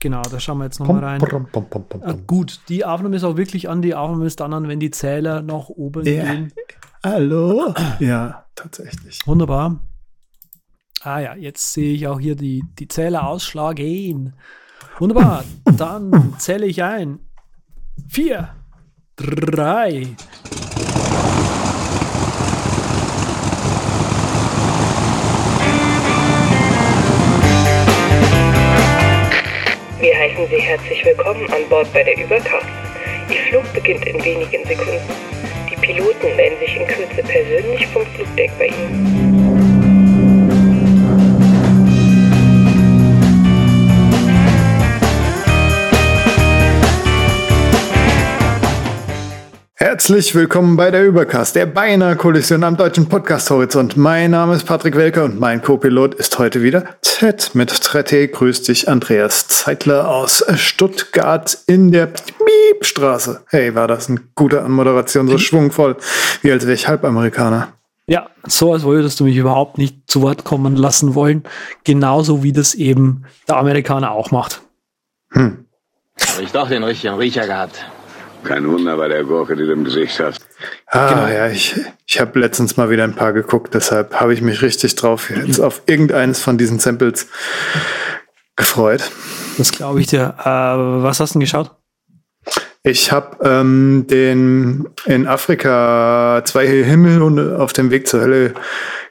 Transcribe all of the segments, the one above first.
Genau, da schauen wir jetzt nochmal rein. Pom, pom, pom, äh, gut, die Aufnahme ist auch wirklich an. Die Aufnahme ist dann an, wenn die Zähler nach oben ja. gehen. Hallo? Ja, tatsächlich. Wunderbar. Ah ja, jetzt sehe ich auch hier die, die Zähler ausschlagen. Wunderbar, dann zähle ich ein. Vier, drei, heißen Sie herzlich willkommen an Bord bei der Überkraft. Ihr Flug beginnt in wenigen Sekunden. Die Piloten melden sich in Kürze persönlich vom Flugdeck bei Ihnen. Herzlich willkommen bei der Übercast, der beinahe Kollision am deutschen Podcast-Horizont. Mein Name ist Patrick Welker und mein Co-Pilot ist heute wieder Ted mit Trette. Grüß dich, Andreas Zeitler aus Stuttgart in der Miepstraße. Hey, war das eine gute Anmoderation, so schwungvoll, wie als wäre ich Halbamerikaner. Ja, so als würdest du mich überhaupt nicht zu Wort kommen lassen wollen. Genauso wie das eben der Amerikaner auch macht. Hm. Habe ich doch den richtigen Riecher gehabt. Kein Wunder bei der Gurke, die du im Gesicht hast. Ah, genau. ja, ich, ich habe letztens mal wieder ein paar geguckt, deshalb habe ich mich richtig drauf jetzt auf irgendeines von diesen Samples gefreut. Das glaube ich dir. Äh, was hast du denn geschaut? Ich habe ähm, den in Afrika zwei Himmel und auf dem Weg zur Hölle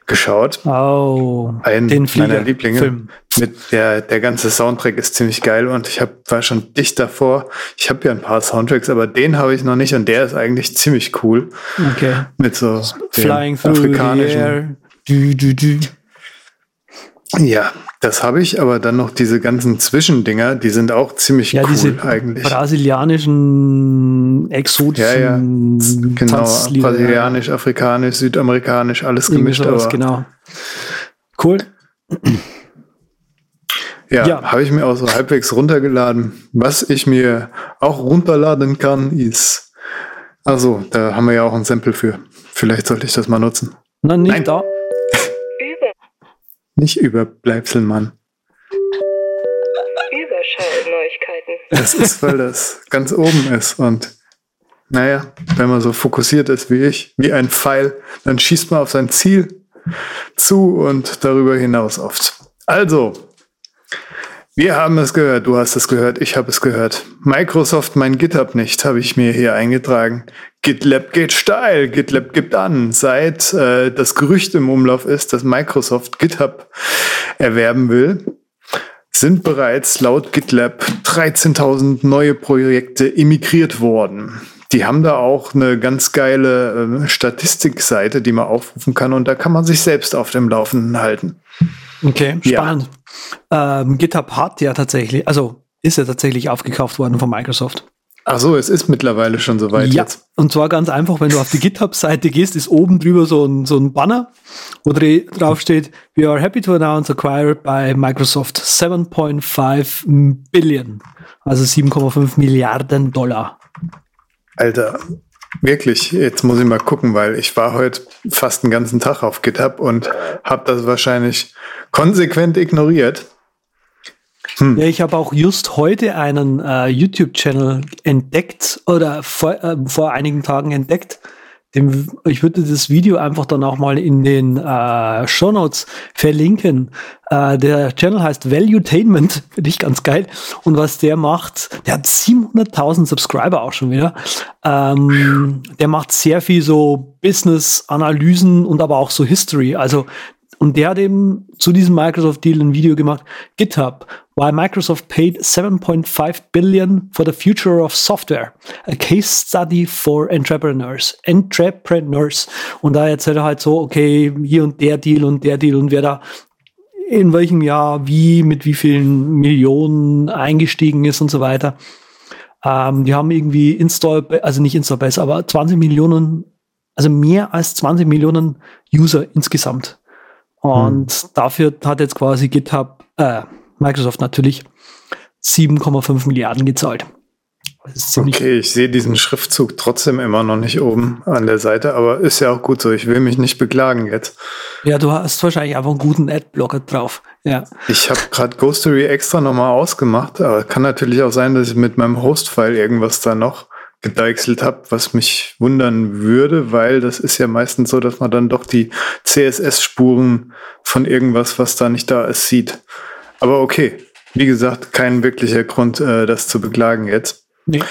geschaut. Oh, ein den Flieger meiner Lieblinge. Film. Mit der, der ganze Soundtrack ist ziemlich geil und ich hab, war schon dicht davor. Ich habe ja ein paar Soundtracks, aber den habe ich noch nicht und der ist eigentlich ziemlich cool. Okay. Mit so Flying afrikanischen. Du, du, du. Ja, das habe ich, aber dann noch diese ganzen Zwischendinger, die sind auch ziemlich ja, cool diese eigentlich. Brasilianischen, exotischen. Ja, ja. Genau, brasilianisch, afrikanisch, südamerikanisch, alles gemischt. Sowas, aber genau. Cool. Ja, ja. habe ich mir auch so halbwegs runtergeladen. Was ich mir auch runterladen kann, ist. Also, da haben wir ja auch ein Sample für. Vielleicht sollte ich das mal nutzen. Na, nicht Nein. da. Nicht Überbleibsel, Mann. Überschallneuigkeiten. Das ist, weil das ganz oben ist und naja, wenn man so fokussiert ist wie ich, wie ein Pfeil, dann schießt man auf sein Ziel zu und darüber hinaus oft. Also, wir haben es gehört, du hast es gehört, ich habe es gehört. Microsoft mein GitHub nicht, habe ich mir hier eingetragen. GitLab geht steil, GitLab gibt an. Seit äh, das Gerücht im Umlauf ist, dass Microsoft GitHub erwerben will, sind bereits laut GitLab 13.000 neue Projekte emigriert worden. Die haben da auch eine ganz geile äh, Statistikseite, die man aufrufen kann und da kann man sich selbst auf dem Laufenden halten. Okay, spannend. Ja. Ähm, GitHub hat ja tatsächlich, also ist ja tatsächlich aufgekauft worden von Microsoft. Ach so, es ist mittlerweile schon soweit ja, jetzt. Und zwar ganz einfach, wenn du auf die GitHub-Seite gehst, ist oben drüber so ein, so ein Banner, wo drauf steht, we are happy to announce acquired by Microsoft 7.5 Billion, also 7,5 Milliarden Dollar. Alter, Wirklich, jetzt muss ich mal gucken, weil ich war heute fast den ganzen Tag auf GitHub und habe das wahrscheinlich konsequent ignoriert. Hm. Ja, ich habe auch just heute einen äh, YouTube-Channel entdeckt oder vor, äh, vor einigen Tagen entdeckt, dem, ich würde das Video einfach dann auch mal in den äh, Show Notes verlinken. Äh, der Channel heißt Valuetainment, finde ich ganz geil. Und was der macht, der hat 700.000 Subscriber auch schon wieder. Ähm, der macht sehr viel so Business-Analysen und aber auch so History. Also und der hat eben zu diesem Microsoft-Deal ein Video gemacht. GitHub, why Microsoft paid 7.5 billion for the future of software. A case study for entrepreneurs. Entrepreneurs. Und da erzählt er halt so, okay, hier und der Deal und der Deal und wer da in welchem Jahr wie, mit wie vielen Millionen eingestiegen ist und so weiter. Ähm, die haben irgendwie Install, also nicht Install Base, aber 20 Millionen, also mehr als 20 Millionen User insgesamt. Und hm. dafür hat jetzt quasi GitHub, äh, Microsoft natürlich 7,5 Milliarden gezahlt. Okay, ich sehe diesen Schriftzug trotzdem immer noch nicht oben an der Seite, aber ist ja auch gut so. Ich will mich nicht beklagen jetzt. Ja, du hast wahrscheinlich einfach einen guten Adblocker drauf. Ja. Ich habe gerade Ghostery extra nochmal ausgemacht, aber kann natürlich auch sein, dass ich mit meinem Host-File irgendwas da noch gedeichselt habe, was mich wundern würde, weil das ist ja meistens so, dass man dann doch die CSS-Spuren von irgendwas, was da nicht da ist, sieht. Aber okay, wie gesagt, kein wirklicher Grund, äh, das zu beklagen jetzt. Nee.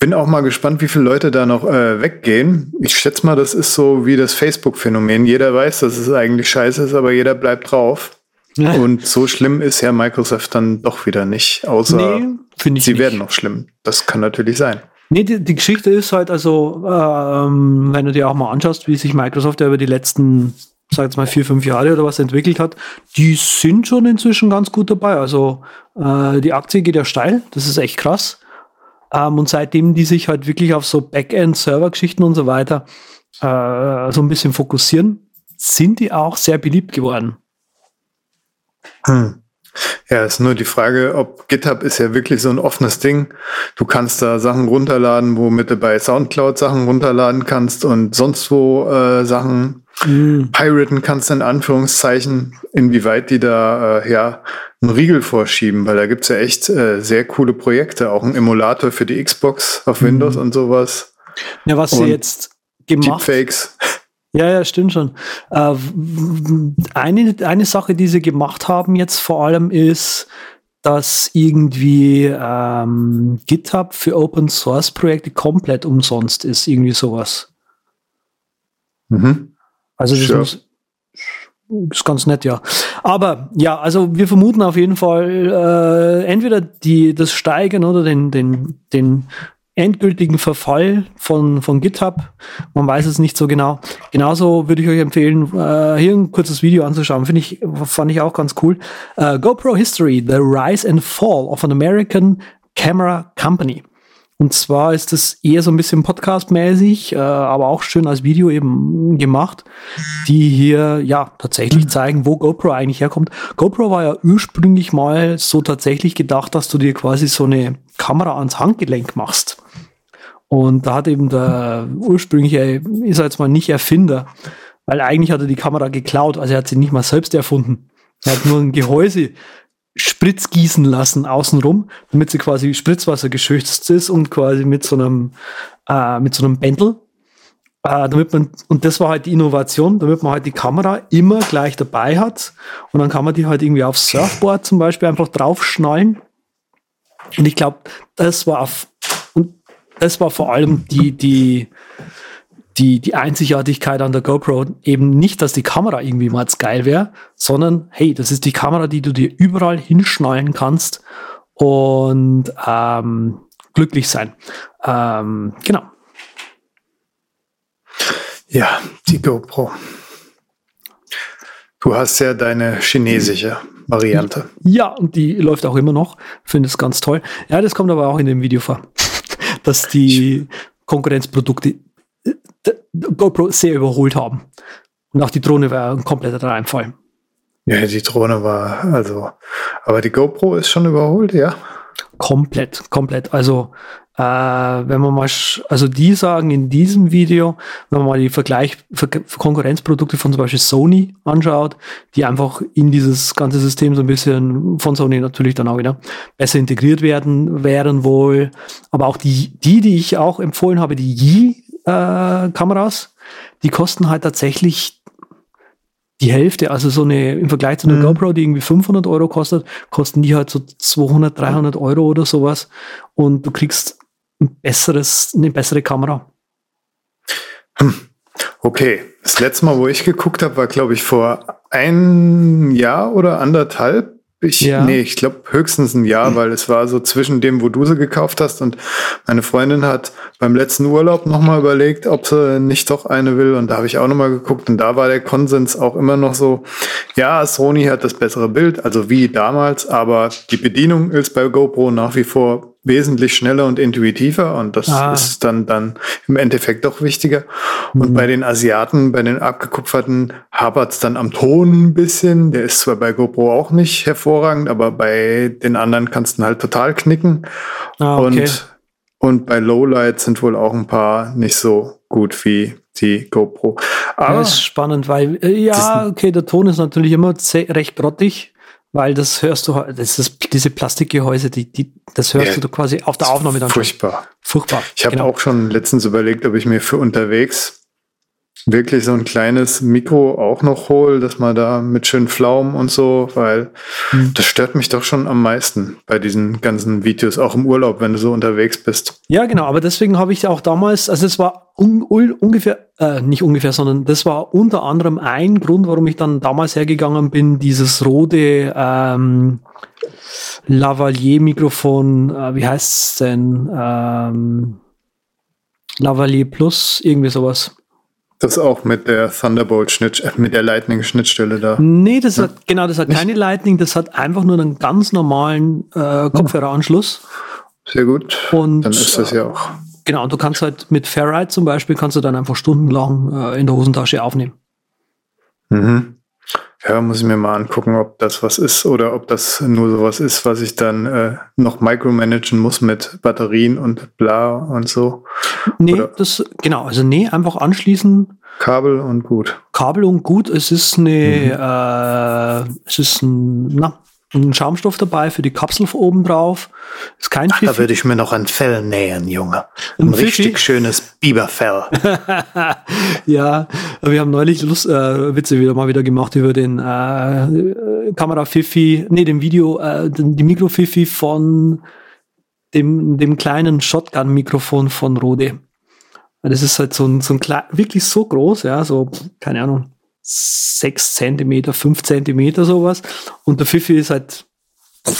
Bin auch mal gespannt, wie viele Leute da noch äh, weggehen. Ich schätze mal, das ist so wie das Facebook-Phänomen. Jeder weiß, dass es eigentlich scheiße ist, aber jeder bleibt drauf. Ja. Und so schlimm ist ja Microsoft dann doch wieder nicht, außer nee, sie nicht. werden noch schlimm. Das kann natürlich sein. Nee, die, die Geschichte ist halt also, ähm, wenn du dir auch mal anschaust, wie sich Microsoft ja über die letzten sag jetzt mal vier, fünf Jahre oder was entwickelt hat, die sind schon inzwischen ganz gut dabei. Also äh, die Aktie geht ja steil, das ist echt krass. Ähm, und seitdem die sich halt wirklich auf so Backend-Server-Geschichten und so weiter äh, so ein bisschen fokussieren, sind die auch sehr beliebt geworden. Hm. Ja, ist nur die Frage, ob GitHub ist ja wirklich so ein offenes Ding. Du kannst da Sachen runterladen, womit du bei Soundcloud Sachen runterladen kannst und sonst wo äh, Sachen mhm. piraten kannst, in Anführungszeichen, inwieweit die da äh, ja einen Riegel vorschieben, weil da gibt's ja echt äh, sehr coole Projekte, auch ein Emulator für die Xbox auf mhm. Windows und sowas. Ja, was sie jetzt gemacht Deepfakes. Ja, ja, stimmt schon. Äh, eine, eine Sache, die sie gemacht haben jetzt vor allem ist, dass irgendwie ähm, GitHub für Open Source Projekte komplett umsonst ist, irgendwie sowas. Mhm. Also das sure. muss, ist ganz nett, ja. Aber ja, also wir vermuten auf jeden Fall äh, entweder die das Steigern oder den den den endgültigen Verfall von, von GitHub. Man weiß es nicht so genau. Genauso würde ich euch empfehlen, äh, hier ein kurzes Video anzuschauen. Finde ich, fand ich auch ganz cool. Uh, GoPro History, The Rise and Fall of an American Camera Company. Und zwar ist es eher so ein bisschen Podcast-mäßig, äh, aber auch schön als Video eben gemacht, die hier ja tatsächlich zeigen, wo GoPro eigentlich herkommt. GoPro war ja ursprünglich mal so tatsächlich gedacht, dass du dir quasi so eine Kamera ans Handgelenk machst. Und da hat eben der ursprüngliche, ist er jetzt mal nicht Erfinder, weil eigentlich hat er die Kamera geklaut, also er hat sie nicht mal selbst erfunden. Er hat nur ein Gehäuse Spritz gießen lassen außenrum, damit sie quasi Spritzwasser geschützt ist und quasi mit so einem, äh, mit so einem Bändel. Äh, damit man, und das war halt die Innovation, damit man halt die Kamera immer gleich dabei hat. Und dann kann man die halt irgendwie aufs Surfboard zum Beispiel einfach draufschnallen. Und ich glaube, das war auf, und das war vor allem die, die, die, die Einzigartigkeit an der GoPro eben nicht, dass die Kamera irgendwie mal geil wäre, sondern hey, das ist die Kamera, die du dir überall hinschnallen kannst und ähm, glücklich sein. Ähm, genau. Ja, die GoPro. Du hast ja deine chinesische Variante. Ja, und die läuft auch immer noch. Finde es ganz toll. Ja, das kommt aber auch in dem Video vor, dass die Konkurrenzprodukte GoPro sehr überholt haben. Und auch die Drohne war ein kompletter Reinfall. Ja, die Drohne war, also, aber die GoPro ist schon überholt, ja. Komplett, komplett. Also, äh, wenn man mal, also die sagen in diesem Video, wenn man mal die Vergleich, Konkurrenzprodukte von zum Beispiel Sony anschaut, die einfach in dieses ganze System so ein bisschen von Sony natürlich dann auch wieder besser integriert werden, wären wohl, aber auch die, die, die ich auch empfohlen habe, die Yi äh, die kosten halt tatsächlich die Hälfte, also so eine, im Vergleich zu einer mhm. GoPro, die irgendwie 500 Euro kostet, kosten die halt so 200, 300 Euro oder sowas. Und du kriegst ein besseres, eine bessere Kamera. Hm. Okay, das letzte Mal, wo ich geguckt habe, war glaube ich vor ein Jahr oder anderthalb. Ich, ja. Nee, ich glaube höchstens ein Jahr, weil es war so zwischen dem, wo du sie gekauft hast und meine Freundin hat beim letzten Urlaub nochmal überlegt, ob sie nicht doch eine will und da habe ich auch nochmal geguckt und da war der Konsens auch immer noch so, ja, Sony hat das bessere Bild, also wie damals, aber die Bedienung ist bei GoPro nach wie vor wesentlich schneller und intuitiver und das ah. ist dann, dann im Endeffekt doch wichtiger. Mhm. Und bei den Asiaten, bei den abgekupferten, hapert es dann am Ton ein bisschen. Der ist zwar bei GoPro auch nicht hervorragend, aber bei den anderen kannst du halt total knicken. Ah, okay. Und Und bei Lowlight sind wohl auch ein paar nicht so gut wie die GoPro. Aber das ist spannend, weil, äh, ja, okay, der Ton ist natürlich immer recht grottig, weil das hörst du, das ist diese Plastikgehäuse, die, die, das hörst ja, du quasi auf der Aufnahme dann. Furchtbar. Schon. Furchtbar. Ich habe genau. auch schon letztens überlegt, ob ich mir für unterwegs wirklich so ein kleines Mikro auch noch hole, dass man da mit schön Pflaumen und so, weil mhm. das stört mich doch schon am meisten bei diesen ganzen Videos, auch im Urlaub, wenn du so unterwegs bist. Ja, genau, aber deswegen habe ich auch damals, also es war un, un, ungefähr, äh, nicht ungefähr, sondern das war unter anderem ein Grund, warum ich dann damals hergegangen bin, dieses rote ähm, Lavalier-Mikrofon, äh, wie heißt es denn? Ähm, Lavalier Plus, irgendwie sowas. Das auch mit der Thunderbolt Schnittstelle, äh, mit der Lightning Schnittstelle da. Nee, das ja. hat, genau, das hat Nicht? keine Lightning, das hat einfach nur einen ganz normalen äh, Kopfhöreranschluss. Sehr gut. Und dann ist das ja auch. Genau, und du kannst halt mit Ferrite zum Beispiel, kannst du dann einfach stundenlang äh, in der Hosentasche aufnehmen. Mhm. Ja, muss ich mir mal angucken, ob das was ist oder ob das nur sowas ist, was ich dann äh, noch micromanagen muss mit Batterien und bla und so. Nee, oder das, genau, also nee, einfach anschließen. Kabel und gut. Kabel und gut. Es ist eine, mhm. äh, es ist ein, na, ein Schaumstoff dabei für die Kapsel oben drauf. Ist kein Ach, Da würde ich mir noch ein Fell nähen, Junge. Ein, ein richtig schönes Biberfell. ja, wir haben neulich Lust, äh, Witze wieder mal wieder gemacht über den äh, Kamera Fifi, nee, dem Video, äh, die Mikro Fifi von dem, dem kleinen Shotgun-Mikrofon von Rode. Das ist halt so ein, so ein wirklich so groß, ja, so, keine Ahnung, sechs Zentimeter, fünf Zentimeter sowas. Und der Fifi ist halt.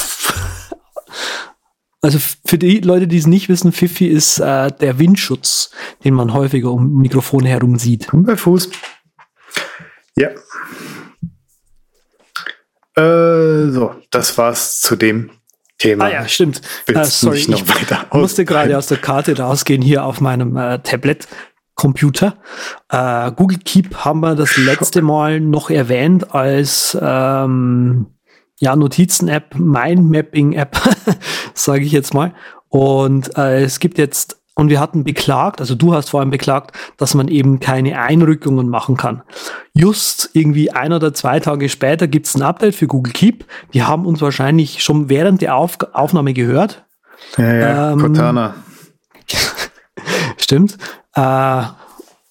Also für die Leute, die es nicht wissen, Fifi ist äh, der Windschutz, den man häufiger um Mikrofone herum sieht. Bei Fuß. Ja. Äh, so, das war's zu dem Thema. Ah ja, stimmt. Äh, sorry, ich musste gerade aus der Karte rausgehen hier auf meinem äh, Tablet. Computer. Äh, Google Keep haben wir das letzte Mal noch erwähnt als ähm, ja, Notizen-App, Mind-Mapping-App, sage ich jetzt mal. Und äh, es gibt jetzt, und wir hatten beklagt, also du hast vor allem beklagt, dass man eben keine Einrückungen machen kann. Just irgendwie ein oder zwei Tage später gibt es ein Update für Google Keep. Die haben uns wahrscheinlich schon während der Auf Aufnahme gehört. Ja, ja, ähm, Cortana. Stimmt. Äh,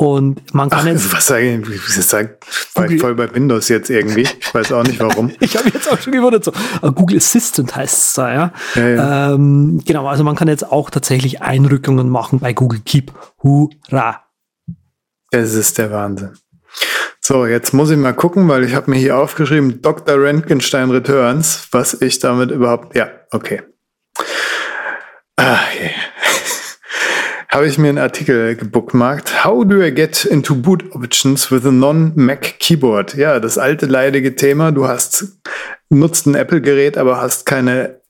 und man kann Ach, jetzt. Was sagen, war ich voll bei Windows jetzt irgendwie. Ich weiß auch nicht warum. ich habe jetzt auch schon gewundert, so. Äh, Google Assistant heißt es da, ja. ja, ja. Ähm, genau, also man kann jetzt auch tatsächlich Einrückungen machen bei Google Keep. Hurra! Das ist der Wahnsinn. So, jetzt muss ich mal gucken, weil ich habe mir hier aufgeschrieben, Dr. Röntgenstein Returns, was ich damit überhaupt. Ja, okay. Ah, yeah habe ich mir einen Artikel gebookmarkt. How do I get into boot options with a non-Mac Keyboard? Ja, das alte leidige Thema. Du hast nutzt ein Apple-Gerät, aber hast keine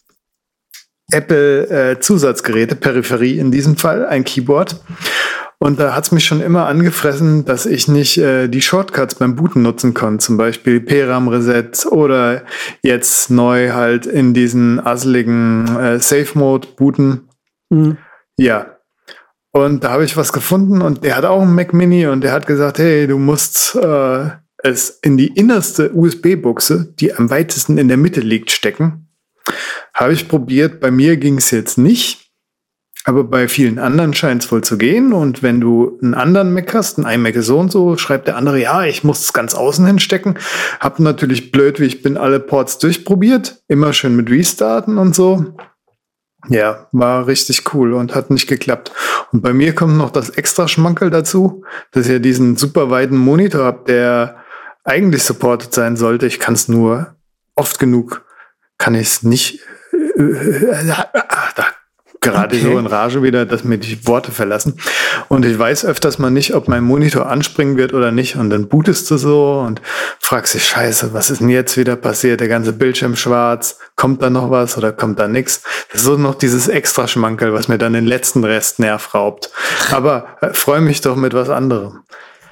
Apple-Zusatzgeräte, Peripherie in diesem Fall, ein Keyboard. Und da hat es mich schon immer angefressen, dass ich nicht äh, die Shortcuts beim Booten nutzen konnte. Zum Beispiel PRAM Reset oder jetzt neu halt in diesen asseligen äh, Safe Mode booten. Mhm. Ja, und da habe ich was gefunden und der hat auch einen Mac Mini und der hat gesagt, hey, du musst äh, es in die innerste USB-Buchse, die am weitesten in der Mitte liegt, stecken. Habe ich probiert, bei mir ging es jetzt nicht, aber bei vielen anderen scheint es wohl zu gehen. Und wenn du einen anderen Mac hast, ein iMac so und so, schreibt der andere, ja, ich muss es ganz außen hinstecken. Hab natürlich blöd, wie ich bin, alle Ports durchprobiert. Immer schön mit Restarten und so. Ja, war richtig cool und hat nicht geklappt. Und bei mir kommt noch das extra Schmankel dazu, dass ja diesen super weiten Monitor habe, der eigentlich supported sein sollte. Ich kann es nur oft genug, kann ich es nicht. Äh, äh, äh, da gerade okay. so in Rage wieder, dass mir die Worte verlassen. Und ich weiß öfters mal nicht, ob mein Monitor anspringen wird oder nicht. Und dann bootest du so und fragst dich, scheiße, was ist denn jetzt wieder passiert? Der ganze Bildschirm schwarz. Kommt da noch was oder kommt da nichts? Das ist so noch dieses extra Schmankel, was mir dann den letzten Rest Nerv raubt. Aber äh, freue mich doch mit was anderem.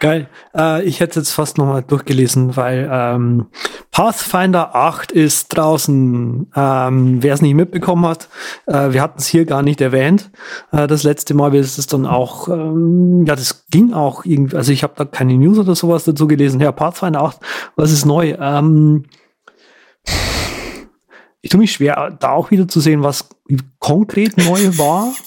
Geil. Äh, ich hätte jetzt fast nochmal durchgelesen, weil ähm, Pathfinder 8 ist draußen. Ähm, Wer es nicht mitbekommen hat, äh, wir hatten es hier gar nicht erwähnt. Äh, das letzte Mal, wie es dann auch, ähm, ja, das ging auch irgendwie, also ich habe da keine News oder sowas dazu gelesen. Ja, Pathfinder 8, was ist neu? Ähm, ich tue mich schwer, da auch wieder zu sehen, was konkret neu war.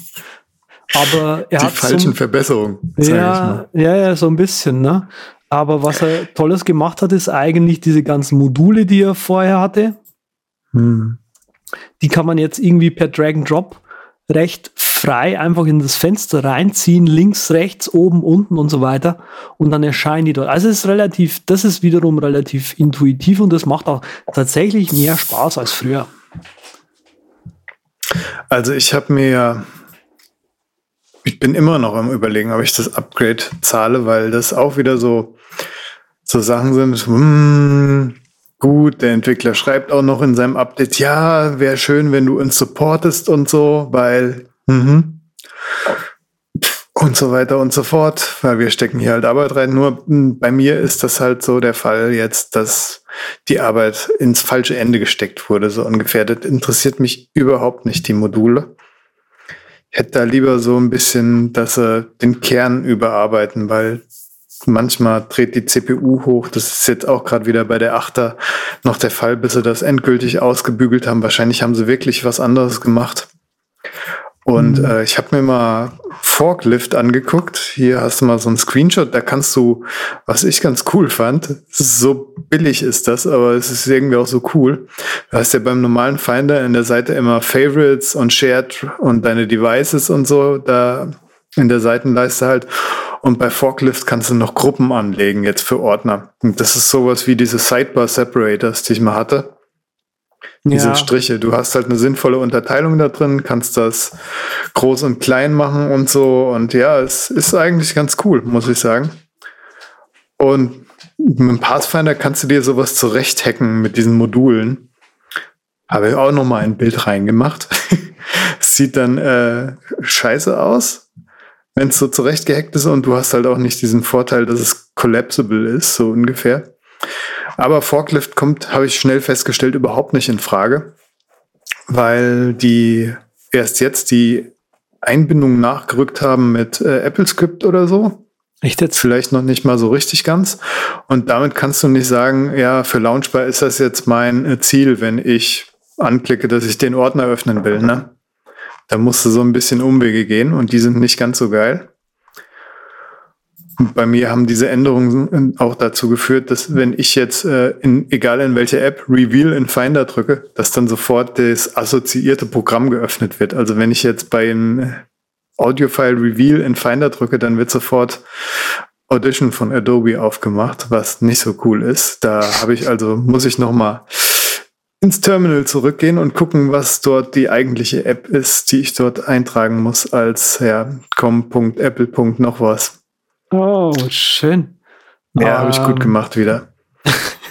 Aber er Die hat falschen so, Verbesserungen. ja, mal. ja, ja, so ein bisschen, ne? Aber was er Tolles gemacht hat, ist eigentlich diese ganzen Module, die er vorher hatte. Hm. Die kann man jetzt irgendwie per Drag and Drop recht frei einfach in das Fenster reinziehen, links, rechts, oben, unten und so weiter. Und dann erscheinen die dort. Also es ist relativ, das ist wiederum relativ intuitiv und das macht auch tatsächlich mehr Spaß als früher. Also ich habe mir, ich bin immer noch am überlegen, ob ich das Upgrade zahle, weil das auch wieder so, so Sachen sind, hm, gut, der Entwickler schreibt auch noch in seinem Update, ja, wäre schön, wenn du uns supportest und so, weil, mhm. und so weiter und so fort, weil wir stecken hier halt Arbeit rein. Nur mh, bei mir ist das halt so der Fall jetzt, dass die Arbeit ins falsche Ende gesteckt wurde, so ungefähr. Das interessiert mich überhaupt nicht, die Module. Hätte da lieber so ein bisschen, dass sie den Kern überarbeiten, weil manchmal dreht die CPU hoch. Das ist jetzt auch gerade wieder bei der Achter noch der Fall, bis sie das endgültig ausgebügelt haben. Wahrscheinlich haben sie wirklich was anderes gemacht. Und Mhm. äh, ich habe mir mal Forklift angeguckt. Hier hast du mal so einen Screenshot. Da kannst du, was ich ganz cool fand, so billig ist das, aber es ist irgendwie auch so cool. Du hast ja beim normalen Finder in der Seite immer Favorites und Shared und deine Devices und so da in der Seitenleiste halt. Und bei Forklift kannst du noch Gruppen anlegen jetzt für Ordner. Und das ist sowas wie diese Sidebar Separators, die ich mal hatte diese Ja. Striche. Du hast halt eine sinnvolle Unterteilung da drin, kannst das groß und klein machen und so. Und ja, es ist eigentlich ganz cool, muss ich sagen. Und mit dem Pathfinder kannst du dir sowas zurecht hacken mit diesen Modulen. Habe ich auch noch mal ein Bild reingemacht. Sieht dann äh, scheiße aus, wenn es so zurecht gehackt ist und du hast halt auch nicht diesen Vorteil, dass es collapsible ist, so ungefähr. Aber Forklift kommt, habe ich schnell festgestellt, überhaupt nicht in Frage, weil die erst jetzt die Einbindung nachgerückt haben mit äh, AppleScript oder so. Echt jetzt? Vielleicht noch nicht mal so richtig ganz. Und damit kannst du nicht sagen, ja, für Launchbar ist das jetzt mein äh, Ziel, wenn ich anklicke, dass ich den Ordner öffnen will. Ne? Da musst du so ein bisschen Umwege gehen und die sind nicht ganz so geil. Bei mir haben diese Änderungen auch dazu geführt, dass wenn ich jetzt, äh, in, egal in welche App, Reveal in Finder drücke, dass dann sofort das assoziierte Programm geöffnet wird. Also wenn ich jetzt bei einem Audiofile Reveal in Finder drücke, dann wird sofort Audition von Adobe aufgemacht, was nicht so cool ist. Da habe ich also, muss ich noch mal ins Terminal zurückgehen und gucken, was dort die eigentliche App ist, die ich dort eintragen muss als ja, com.apple. noch was. Oh, schön. Ja, habe ich gut Ähm, gemacht wieder.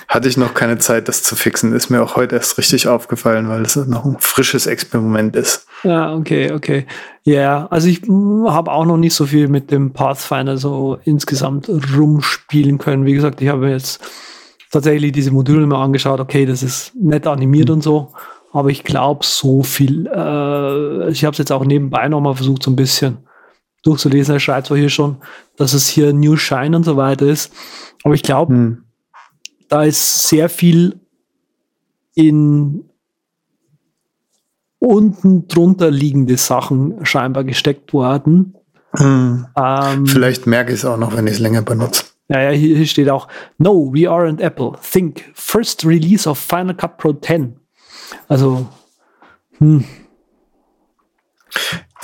Hatte ich noch keine Zeit, das zu fixen. Ist mir auch heute erst richtig aufgefallen, weil es noch ein frisches Experiment ist. Ja, okay, okay. Ja, also ich habe auch noch nicht so viel mit dem Pathfinder so insgesamt rumspielen können. Wie gesagt, ich habe jetzt tatsächlich diese Module mal angeschaut. Okay, das ist nett animiert und so. Aber ich glaube, so viel, äh, ich habe es jetzt auch nebenbei noch mal versucht, so ein bisschen durchzulesen. Er schreibt zwar hier schon, dass es hier New Shine und so weiter ist. Aber ich glaube, Hm. da ist sehr viel in unten drunter liegende Sachen scheinbar gesteckt worden. Hm. Ähm, Vielleicht merke ich es auch noch, wenn ich es länger benutze. ja, ja, hier, hier steht auch, no, we aren't Apple. Think, first release of Final Cut Pro 10. Also, hm,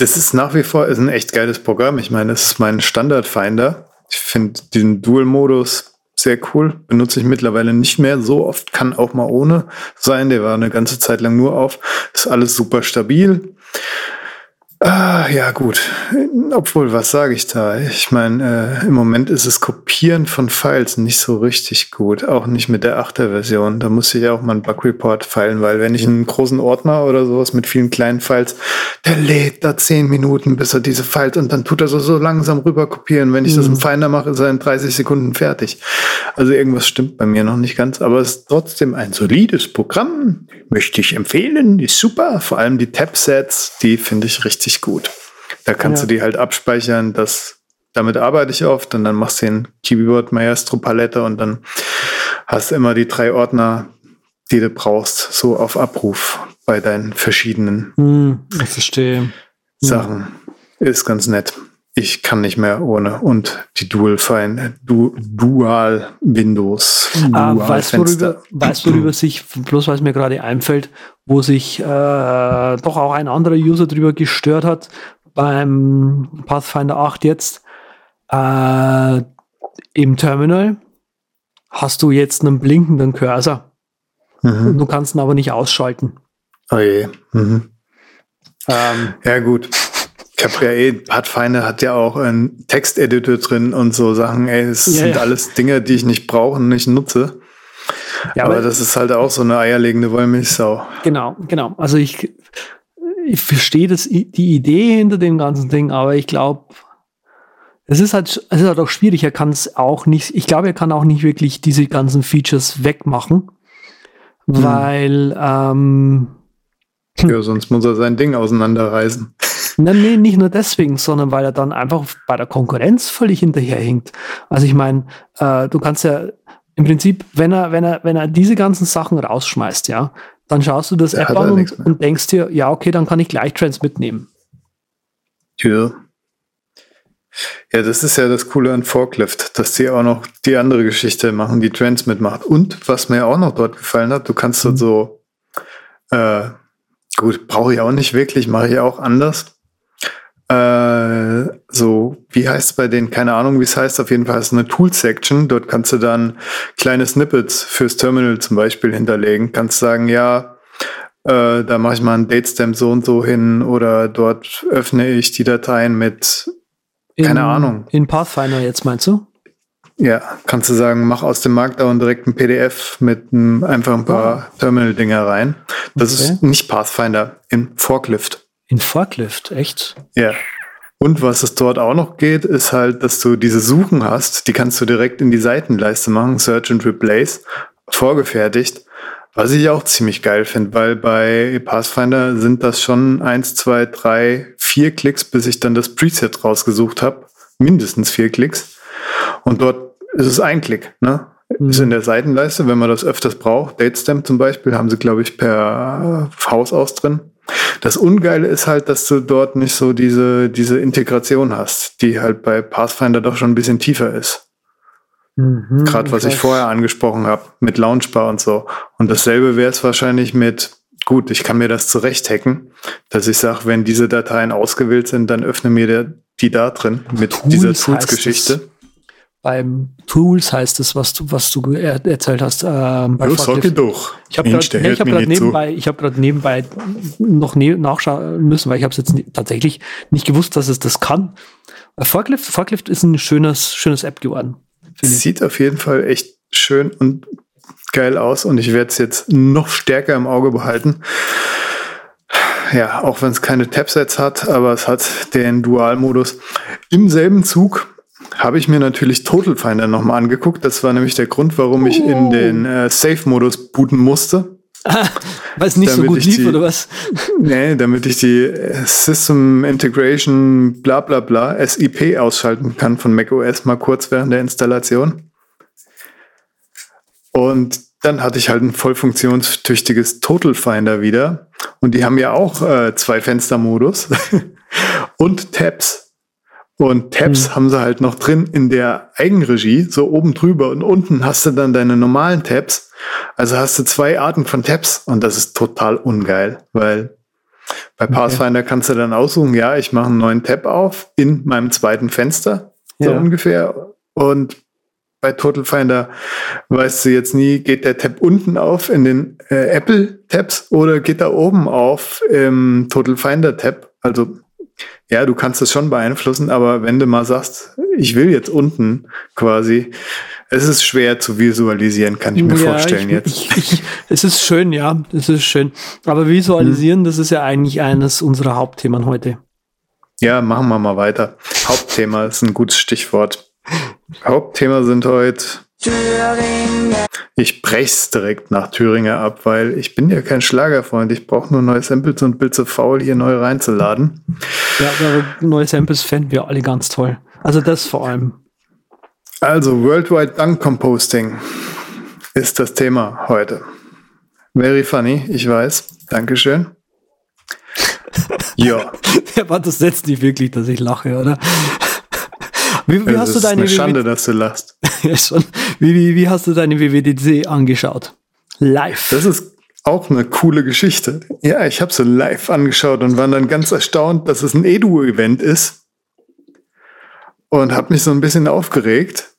Das ist nach wie vor ist ein echt geiles Programm. Ich meine, es ist mein Standard-Finder. Ich finde diesen Dual-Modus sehr cool. Benutze ich mittlerweile nicht mehr so oft. Kann auch mal ohne sein. Der war eine ganze Zeit lang nur auf. Ist alles super stabil. Ah, ja, gut. Obwohl, was sage ich da? Ich meine, äh, im Moment ist es Kopieren von Files nicht so richtig gut. Auch nicht mit der 8er Version. Da muss ich auch mal einen Bug Report feilen, weil wenn ich einen großen Ordner oder sowas mit vielen kleinen Files, der lädt da 10 Minuten, bis er diese Files und dann tut er so, so langsam rüber kopieren. Wenn ich mhm. das im Finder mache, ist er in 30 Sekunden fertig. Also irgendwas stimmt bei mir noch nicht ganz, aber es ist trotzdem ein solides Programm. Möchte ich empfehlen. Ist super. Vor allem die Tab-Sets, die finde ich richtig richtig gut. Da kannst ja. du die halt abspeichern, das, damit arbeite ich oft und dann machst du den Keyboard Maestro Palette und dann hast du immer die drei Ordner, die du brauchst, so auf Abruf bei deinen verschiedenen hm, verstehe. Sachen. Hm. Ist ganz nett. Ich kann nicht mehr ohne. Und die Dual Fine, du, Dual Windows. Ah, Dual weißt, worüber, weißt worüber sich, bloß es mir gerade einfällt, wo sich äh, doch auch ein anderer User drüber gestört hat beim Pathfinder 8 jetzt. Äh, Im Terminal hast du jetzt einen blinkenden Cursor. Mhm. Du kannst ihn aber nicht ausschalten. Oh je. Mhm. Ähm, ja, gut. Ich habe ja eh, Pathfinder hat ja auch einen Texteditor drin und so Sachen, ey, es ja, sind ja. alles Dinge, die ich nicht brauche und nicht nutze. Ja, aber, aber, das ist halt auch so eine eierlegende Wollmilchsau. Genau, genau. Also ich, ich verstehe das, die Idee hinter dem ganzen Ding, aber ich glaube, es ist halt, es ist halt auch schwierig. Er kann es auch nicht, ich glaube, er kann auch nicht wirklich diese ganzen Features wegmachen, hm. weil, ähm, ja, sonst muss er sein Ding auseinanderreißen. Na, nee, nicht nur deswegen, sondern weil er dann einfach bei der Konkurrenz völlig hinterherhinkt. Also ich meine, äh, du kannst ja im Prinzip, wenn er, wenn er, wenn er diese ganzen Sachen rausschmeißt, ja, dann schaust du das App an und, und, denkst dir, ja, okay, dann kann ich gleich Trends mitnehmen. Ja. Ja, das ist ja das Coole an Forklift, dass die auch noch die andere Geschichte machen, die Trends mitmacht. Und was mir auch noch dort gefallen hat, du kannst mhm. so, äh, gut, brauche ich auch nicht wirklich, mache ich auch anders äh, so, wie heißt es bei denen? Keine Ahnung, wie es heißt. Auf jeden Fall ist es eine Tool-Section. Dort kannst du dann kleine Snippets fürs Terminal zum Beispiel hinterlegen. Kannst sagen, ja, äh, da mache ich mal ein Datestamp so und so hin oder dort öffne ich die Dateien mit, in, keine Ahnung. In Pathfinder jetzt meinst du? Ja, kannst du sagen, mach aus dem Markdown direkt ein PDF mit einem, einfach ein paar oh. Terminal-Dinger rein. Das okay. ist nicht Pathfinder, in Forklift. In Forklift, echt? Ja. Und was es dort auch noch geht, ist halt, dass du diese Suchen hast, die kannst du direkt in die Seitenleiste machen, Search and Replace, vorgefertigt. Was ich auch ziemlich geil finde, weil bei Pathfinder sind das schon eins, zwei, drei, vier Klicks, bis ich dann das Preset rausgesucht habe. Mindestens vier Klicks. Und dort ist es ein Klick, ne? Mhm. Ist in der Seitenleiste, wenn man das öfters braucht. Datestamp zum Beispiel haben sie, glaube ich, per Haus aus drin. Das Ungeile ist halt, dass du dort nicht so diese, diese Integration hast, die halt bei Pathfinder doch schon ein bisschen tiefer ist. Mhm, Gerade was ich vorher angesprochen habe, mit Launchbar und so. Und dasselbe wäre es wahrscheinlich mit, gut, ich kann mir das zurecht hacken, dass ich sage, wenn diese Dateien ausgewählt sind, dann öffne mir der, die da drin mit Tools dieser Tools-Geschichte beim Tools heißt es, was du, was du er erzählt hast. Ähm, bei ja, sag doch. Ich habe gerade nee, hab nebenbei, ich habe gerade nebenbei noch ne nachschauen müssen, weil ich habe es jetzt tatsächlich nicht gewusst, dass es das kann. Forklift, Forklift ist ein schönes, schönes App geworden. Sieht auf jeden Fall echt schön und geil aus und ich werde es jetzt noch stärker im Auge behalten. Ja, auch wenn es keine Tabsets hat, aber es hat den Dual-Modus. Im selben Zug habe ich mir natürlich Total Finder nochmal angeguckt. Das war nämlich der Grund, warum ich in oh. den äh, Safe-Modus booten musste. Weil es nicht so gut lief, die, oder was? Nee, damit ich die äh, System Integration bla bla bla SIP ausschalten kann von macOS mal kurz während der Installation. Und dann hatte ich halt ein voll funktionstüchtiges Total Finder wieder. Und die haben ja auch äh, zwei Fenstermodus und Tabs. Und Tabs hm. haben sie halt noch drin in der Eigenregie, so oben drüber und unten hast du dann deine normalen Tabs. Also hast du zwei Arten von Tabs und das ist total ungeil, weil bei Pathfinder okay. kannst du dann aussuchen, ja, ich mache einen neuen Tab auf in meinem zweiten Fenster, so ja. ungefähr. Und bei Total Finder weißt du jetzt nie, geht der Tab unten auf in den äh, Apple Tabs oder geht er oben auf im Total Finder Tab. Also Ja, du kannst es schon beeinflussen, aber wenn du mal sagst, ich will jetzt unten quasi, es ist schwer zu visualisieren, kann ich mir ja, vorstellen ich, jetzt. Ich, ich, es ist schön, ja, es ist schön. Aber visualisieren, hm. das ist ja eigentlich eines unserer Hauptthemen heute. Ja, machen wir mal weiter. Hauptthema ist ein gutes Stichwort. Hauptthema sind heute Ich brech's direkt nach Thüringer ab, weil ich bin ja kein Schlagerfreund. Ich brauche nur neue Samples und bin zu faul, hier neu reinzuladen. Ja, aber neue Samples fänden wir alle ganz toll. Also das vor allem. Also Worldwide Dunk Composting ist das Thema heute. Very funny, ich weiß. Dankeschön. ja. Aber das setzt nicht wirklich, dass ich lache, oder? Wie, wie hast du deine ist eine Schande, dass du lachst. ja, schon. Wie, wie, wie hast du deine WWDC angeschaut? Live. Das ist auch eine coole Geschichte. Ja, ich habe sie live angeschaut und war dann ganz erstaunt, dass es ein Edu-Event ist. Und habe mich so ein bisschen aufgeregt,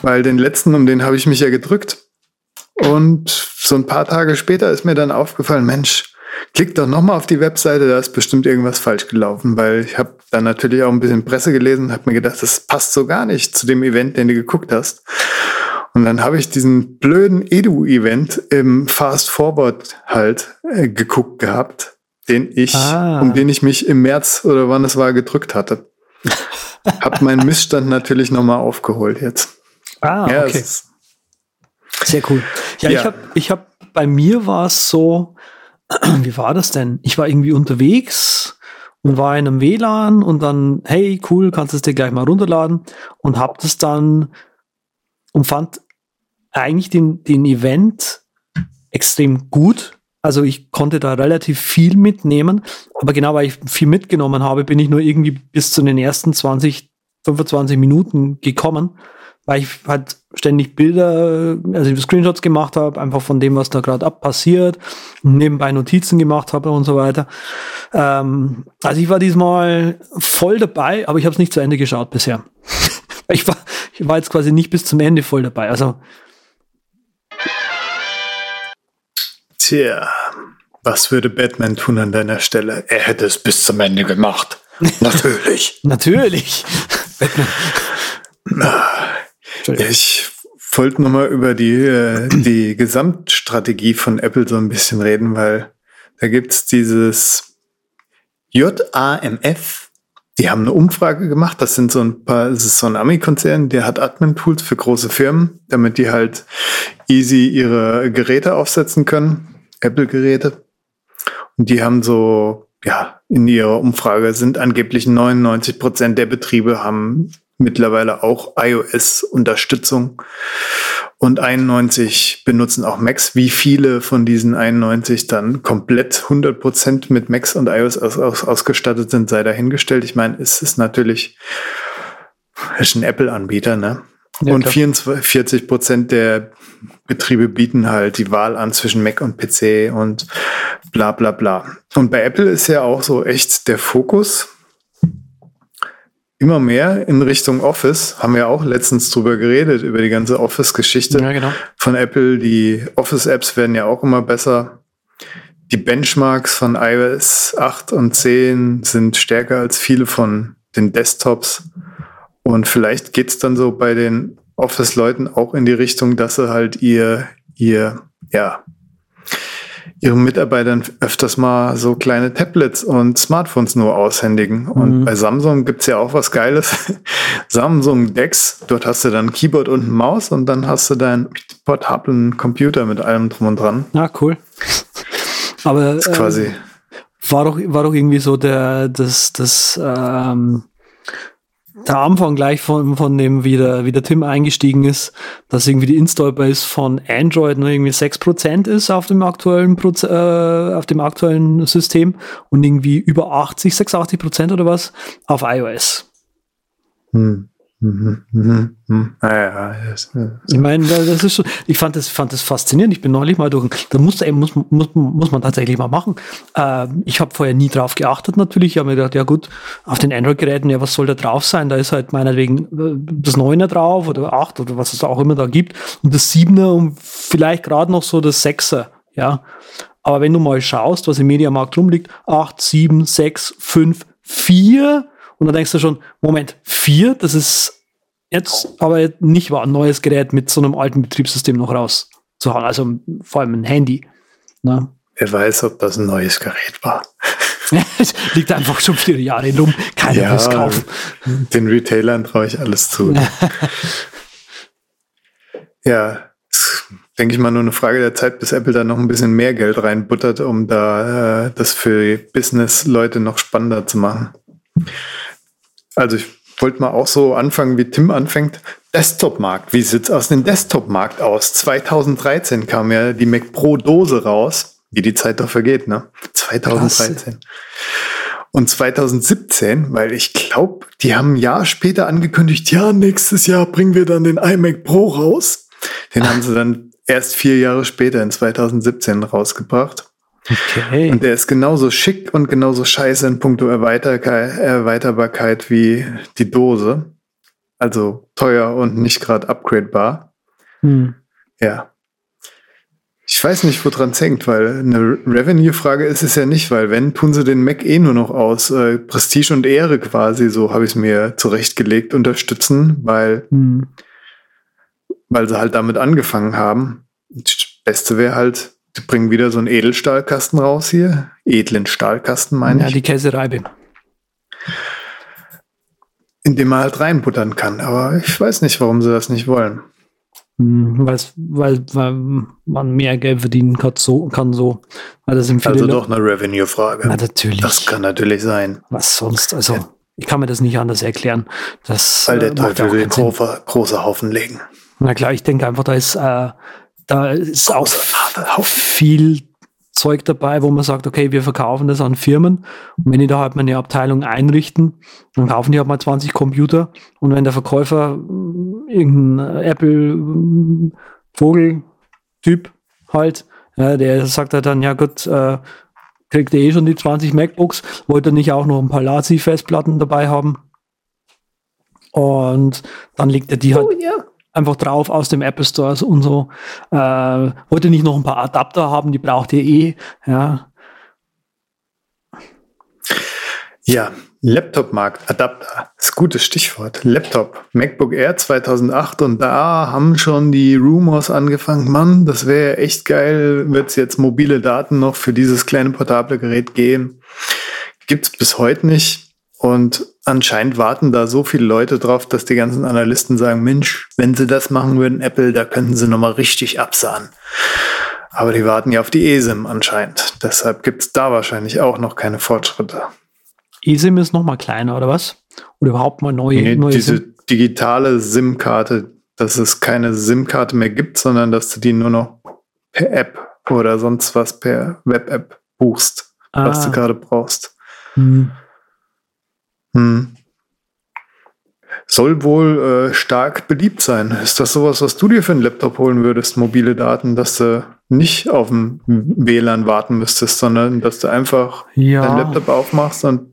weil den letzten, um den habe ich mich ja gedrückt. Und so ein paar Tage später ist mir dann aufgefallen, Mensch, Klick doch nochmal auf die Webseite, da ist bestimmt irgendwas falsch gelaufen, weil ich habe dann natürlich auch ein bisschen Presse gelesen und habe mir gedacht, das passt so gar nicht zu dem Event, den du geguckt hast. Und dann habe ich diesen blöden Edu-Event im Fast Forward halt äh, geguckt gehabt, den ich, ah. um den ich mich im März oder wann es war, gedrückt hatte. hab meinen Missstand natürlich nochmal aufgeholt jetzt. Ah, ja, okay. Sehr cool. Ja, ja. ich habe, ich hab, bei mir war es so, wie war das denn? Ich war irgendwie unterwegs und war in einem WLAN und dann, hey, cool, kannst du es dir gleich mal runterladen und hab das dann und fand eigentlich den, den Event extrem gut. Also ich konnte da relativ viel mitnehmen, aber genau weil ich viel mitgenommen habe, bin ich nur irgendwie bis zu den ersten 20, 25 Minuten gekommen weil ich halt ständig Bilder, also Screenshots gemacht habe, einfach von dem, was da gerade ab passiert, nebenbei Notizen gemacht habe und so weiter. Ähm, also ich war diesmal voll dabei, aber ich habe es nicht zu Ende geschaut bisher. ich, war, ich war jetzt quasi nicht bis zum Ende voll dabei. Also Tja, was würde Batman tun an deiner Stelle? Er hätte es bis zum Ende gemacht. Natürlich. Natürlich. Batman. Ich wollte nochmal über die, äh, die Gesamtstrategie von Apple so ein bisschen reden, weil da gibt's dieses JAMF. Die haben eine Umfrage gemacht. Das sind so ein paar, es ist so ein Ami-Konzern, der hat Admin-Tools für große Firmen, damit die halt easy ihre Geräte aufsetzen können. Apple-Geräte. Und die haben so, ja, in ihrer Umfrage sind angeblich 99 Prozent der Betriebe haben mittlerweile auch iOS-Unterstützung und 91 benutzen auch Macs. Wie viele von diesen 91 dann komplett 100% mit Macs und iOS aus, aus, ausgestattet sind, sei dahingestellt. Ich meine, es ist natürlich ist ein Apple-Anbieter, ne? Ja, und 44 Prozent der Betriebe bieten halt die Wahl an zwischen Mac und PC und bla bla bla. Und bei Apple ist ja auch so echt der Fokus immer mehr in Richtung Office. Haben wir auch letztens drüber geredet, über die ganze Office-Geschichte ja, genau. von Apple. Die Office-Apps werden ja auch immer besser. Die Benchmarks von iOS 8 und 10 sind stärker als viele von den Desktops. Und vielleicht geht's dann so bei den Office-Leuten auch in die Richtung, dass sie halt ihr, ihr, ja, ihren Mitarbeitern öfters mal so kleine Tablets und Smartphones nur aushändigen. Und mhm. bei Samsung gibt's ja auch was Geiles. Samsung Dex, dort hast du dann Keyboard und Maus und dann hast du deinen portablen Computer mit allem drum und dran. Ah, cool. Aber das quasi. Ähm, war doch, war doch irgendwie so der, das, das, ähm, der Anfang gleich von, von dem, wie der, wie der Tim eingestiegen ist, dass irgendwie die Install-Base von Android nur irgendwie 6% ist auf dem aktuellen, Proze äh, auf dem aktuellen System und irgendwie über 80, 86% oder was auf iOS. Hm. Mhm, mhm, mhm. Ah, ja, yes, yes. Ich meine, das ist schon, ich fand das, fand das faszinierend. Ich bin neulich mal durch, da muss, muss, muss, muss man tatsächlich mal machen. Äh, ich habe vorher nie drauf geachtet natürlich. Ich habe mir gedacht, ja gut, auf den Android-Geräten, ja, was soll da drauf sein? Da ist halt meinetwegen äh, das 9er drauf oder 8 oder was es auch immer da gibt und das 7er und vielleicht gerade noch so das 6er, ja. Aber wenn du mal schaust, was im Mediamarkt rumliegt, 8, 7, 6, 5, vier und dann denkst du schon, Moment, vier, das ist jetzt aber nicht wahr, ein neues Gerät mit so einem alten Betriebssystem noch rauszuhauen, also vor allem ein Handy. Ne? Wer weiß, ob das ein neues Gerät war. Liegt einfach schon vier Jahre rum, keiner ja, will es kaufen. Den Retailern traue ich alles zu. ja, denke ich mal, nur eine Frage der Zeit, bis Apple da noch ein bisschen mehr Geld reinbuttert, um da äh, das für Business-Leute noch spannender zu machen. Also ich wollte mal auch so anfangen, wie Tim anfängt. Desktop-Markt. Wie sieht es aus dem Desktop-Markt aus? 2013 kam ja die Mac Pro Dose raus. Wie die Zeit doch vergeht, ne? 2013. Krass. Und 2017, weil ich glaube, die haben ein Jahr später angekündigt, ja, nächstes Jahr bringen wir dann den iMac Pro raus. Den haben sie dann erst vier Jahre später in 2017 rausgebracht. Okay. Und der ist genauso schick und genauso scheiße in puncto Erweiterbarkeit wie die Dose. Also teuer und nicht gerade upgradebar. Hm. Ja. Ich weiß nicht, woran es hängt, weil eine Revenue-Frage ist es ja nicht, weil wenn, tun sie den Mac eh nur noch aus äh, Prestige und Ehre quasi, so habe ich es mir zurechtgelegt, unterstützen, weil, hm. weil sie halt damit angefangen haben. Das Beste wäre halt, die bringen wieder so einen Edelstahlkasten raus hier. Edlen Stahlkasten, meine ja, ich. Ja, die Käsereibe. In dem man halt reinbuttern kann. Aber ich weiß nicht, warum sie das nicht wollen. Hm, weil, weil, weil man mehr Geld verdienen kann so. Kann so. Weil das sind also doch eine Revenue-Frage. Na, natürlich. Das kann natürlich sein. Was sonst? Also, ja. ich kann mir das nicht anders erklären. Das, weil der äh, Teufel will große Haufen legen. Na klar, ich denke einfach, da ist äh, da ist auch viel Zeug dabei, wo man sagt, okay, wir verkaufen das an Firmen. Und wenn die da halt mal eine Abteilung einrichten, dann kaufen die halt mal 20 Computer. Und wenn der Verkäufer äh, irgendein Apple äh, Vogel-Typ halt, ja, der sagt halt dann, ja gut, äh, kriegt er eh schon die 20 MacBooks, wollte er nicht auch noch ein paar Lazi-Festplatten dabei haben. Und dann legt er die halt oh, ja einfach drauf aus dem Apple Store und so. Äh, wollte nicht noch ein paar Adapter haben, die braucht ihr eh. Ja. Ja, Laptop-Markt, Adapter, ist ein gutes Stichwort. Laptop, MacBook Air 2008 und da haben schon die Rumors angefangen, Mann, das wäre echt geil, wird es jetzt mobile Daten noch für dieses kleine portable Gerät geben. Gibt es bis heute nicht. Und anscheinend warten da so viele Leute drauf, dass die ganzen Analysten sagen, Mensch, wenn sie das machen würden, Apple, da könnten sie nochmal richtig absahen. Aber die warten ja auf die ESIM anscheinend. Deshalb gibt es da wahrscheinlich auch noch keine Fortschritte. ESIM ist nochmal kleiner, oder was? Oder überhaupt mal neue, nee, neue diese SIM? digitale SIM-Karte, dass es keine SIM-Karte mehr gibt, sondern dass du die nur noch per App oder sonst was per Web-App buchst, ah. was du ah. gerade brauchst. Hm. Hm. Soll wohl äh, stark beliebt sein. Ist das sowas, was du dir für einen Laptop holen würdest, mobile Daten, dass du nicht auf dem WLAN warten müsstest, sondern dass du einfach ja. deinen Laptop aufmachst und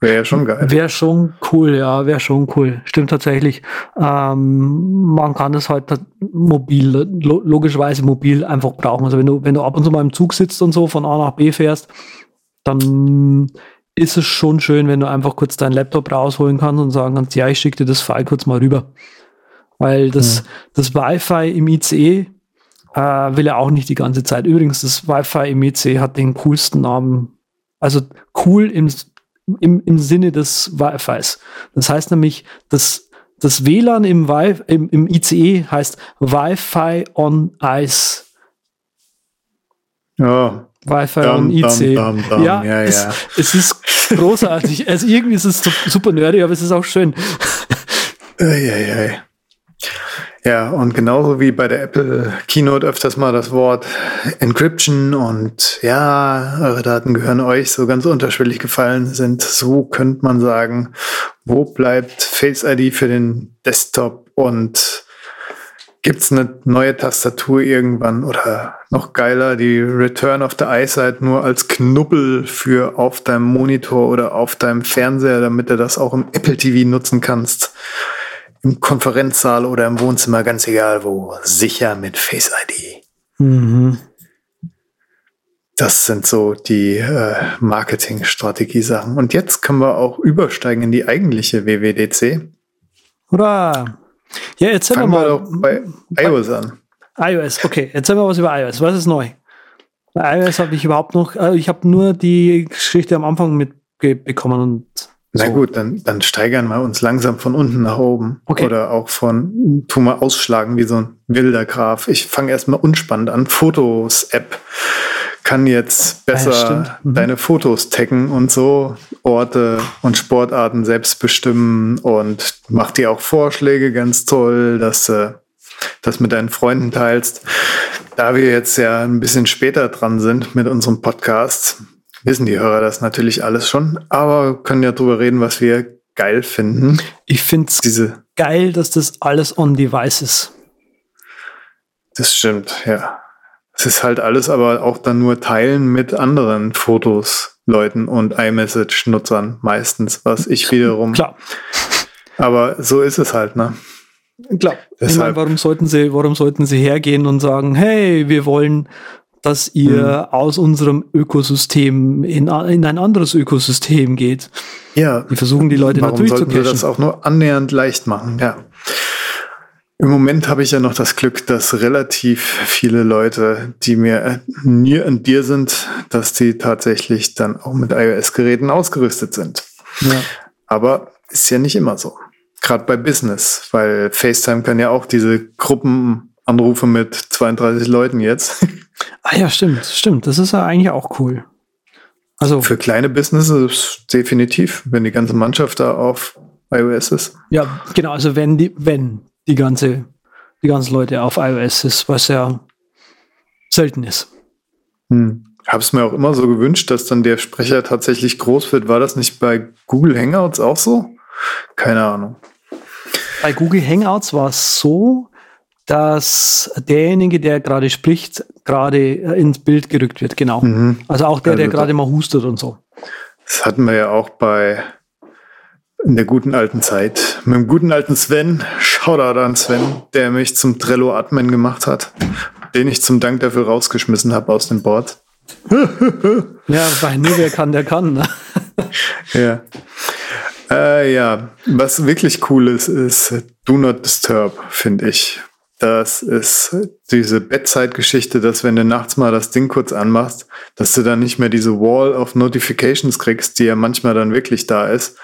wäre ja schon geil. Wäre schon cool, ja, wäre schon cool. Stimmt tatsächlich. Ähm, man kann es halt mobil, lo logischerweise mobil einfach brauchen. Also wenn du, wenn du ab und zu mal im Zug sitzt und so von A nach B fährst, dann ist es schon schön, wenn du einfach kurz deinen Laptop rausholen kannst und sagen kannst, ja, ich schicke dir das File kurz mal rüber. Weil das, ja. das Wi-Fi im ICE äh, will er auch nicht die ganze Zeit. Übrigens, das Wi-Fi im ICE hat den coolsten Namen. Also cool im, im, im Sinne des Wi-Fis. Das heißt nämlich, das, das WLAN im, Wi im, im ICE heißt Wi-Fi on Ice. Ja. Wi-Fi und IC. Dam, dam, ja, ja, es, ja, es, ist großartig. also irgendwie ist es super nerdy, aber es ist auch schön. Eieiei. Ja, und genauso wie bei der Apple Keynote öfters mal das Wort Encryption und ja, eure Daten gehören euch so ganz unterschwellig gefallen sind, so könnte man sagen, wo bleibt Face ID für den Desktop und Gibt es eine neue Tastatur irgendwann oder noch geiler, die Return of the Eyesight nur als Knubbel für auf deinem Monitor oder auf deinem Fernseher, damit du das auch im Apple TV nutzen kannst? Im Konferenzsaal oder im Wohnzimmer, ganz egal wo. Sicher mit Face ID. Mhm. Das sind so die äh, Marketing-Strategie-Sachen. Und jetzt können wir auch übersteigen in die eigentliche WWDC. Hurra! Ja, jetzt Fangen wir doch bei iOS an. iOS, okay. Jetzt haben wir was über iOS. Was ist neu? Bei iOS habe ich überhaupt noch, äh, ich habe nur die Geschichte am Anfang mitbekommen und Na gut, dann, dann steigern wir uns langsam von unten nach oben. Okay. Oder auch von, tun wir ausschlagen wie so ein wilder Graf. Ich fange erstmal unspannend an. Fotos-App kann jetzt besser. Mhm. deine Fotos taggen und so Orte und Sportarten selbst bestimmen und macht dir auch Vorschläge ganz toll, dass du das mit deinen Freunden teilst. Da wir jetzt ja ein bisschen später dran sind mit unserem Podcast, wissen die Hörer das natürlich alles schon, aber können ja drüber reden, was wir geil finden. Ich finde es geil, dass das alles on device ist. das stimmt, ja. Es ist halt alles aber auch dann nur teilen mit anderen Fotos, Leuten und iMessage-Nutzern meistens, was ich wiederum. Klar, Aber so ist es halt, ne? klar. Ich meine, Deshalb- warum sollten sie, warum sollten sie hergehen und sagen, hey, wir wollen, dass ihr aus unserem Ökosystem in, in ein anderes Ökosystem geht. Ja. Die versuchen die Leute Warum natürlich zu sollten wir das cashen. auch nur annähernd leicht machen? Ja. Im Moment habe ich ja noch das Glück, dass relativ viele Leute, die mir äh, near and dear sind, dass die tatsächlich dann auch mit iOS-Geräten ausgerüstet sind. Ja. Aber ist ja nicht immer so. Gerade bei Business, weil FaceTime kann ja auch diese Gruppenanrufe mit 32 Leuten jetzt. Ah ja, stimmt, stimmt. Das ist ja eigentlich auch cool. Also, Für kleine Businesses definitiv, wenn die ganze Mannschaft da auf iOS ist. ja, genau, also wenn die, wenn die ganze, die ganzen Leute auf iOS ist, was ja selten ist. Hm. Hab's mir auch immer so gewünscht, dass dann der Sprecher tatsächlich groß wird. War das nicht bei Google Hangouts auch so? Keine Ahnung. Bei Google Hangouts war es so, dass derjenige, der gerade spricht, gerade äh, ins Bild gerückt wird, genau. Mhm. Also auch der, der Also gerade mal hustet und so. Das hatten wir ja auch bei in der guten alten Zeit. Mit dem guten alten Sven, Shoutout an Sven, der mich zum Trello-Admin gemacht hat, den ich zum Dank dafür rausgeschmissen habe aus dem Board. Ja, weil nur wer kann, der kann. Ne? Ja. Äh, ja, was wirklich cool ist, ist Do Not Disturb, finde ich. Das ist diese Bettzeitgeschichte, dass wenn du nachts mal das Ding kurz anmachst, dass du dann nicht mehr diese Wall of Notifications kriegst, die ja manchmal dann wirklich da ist.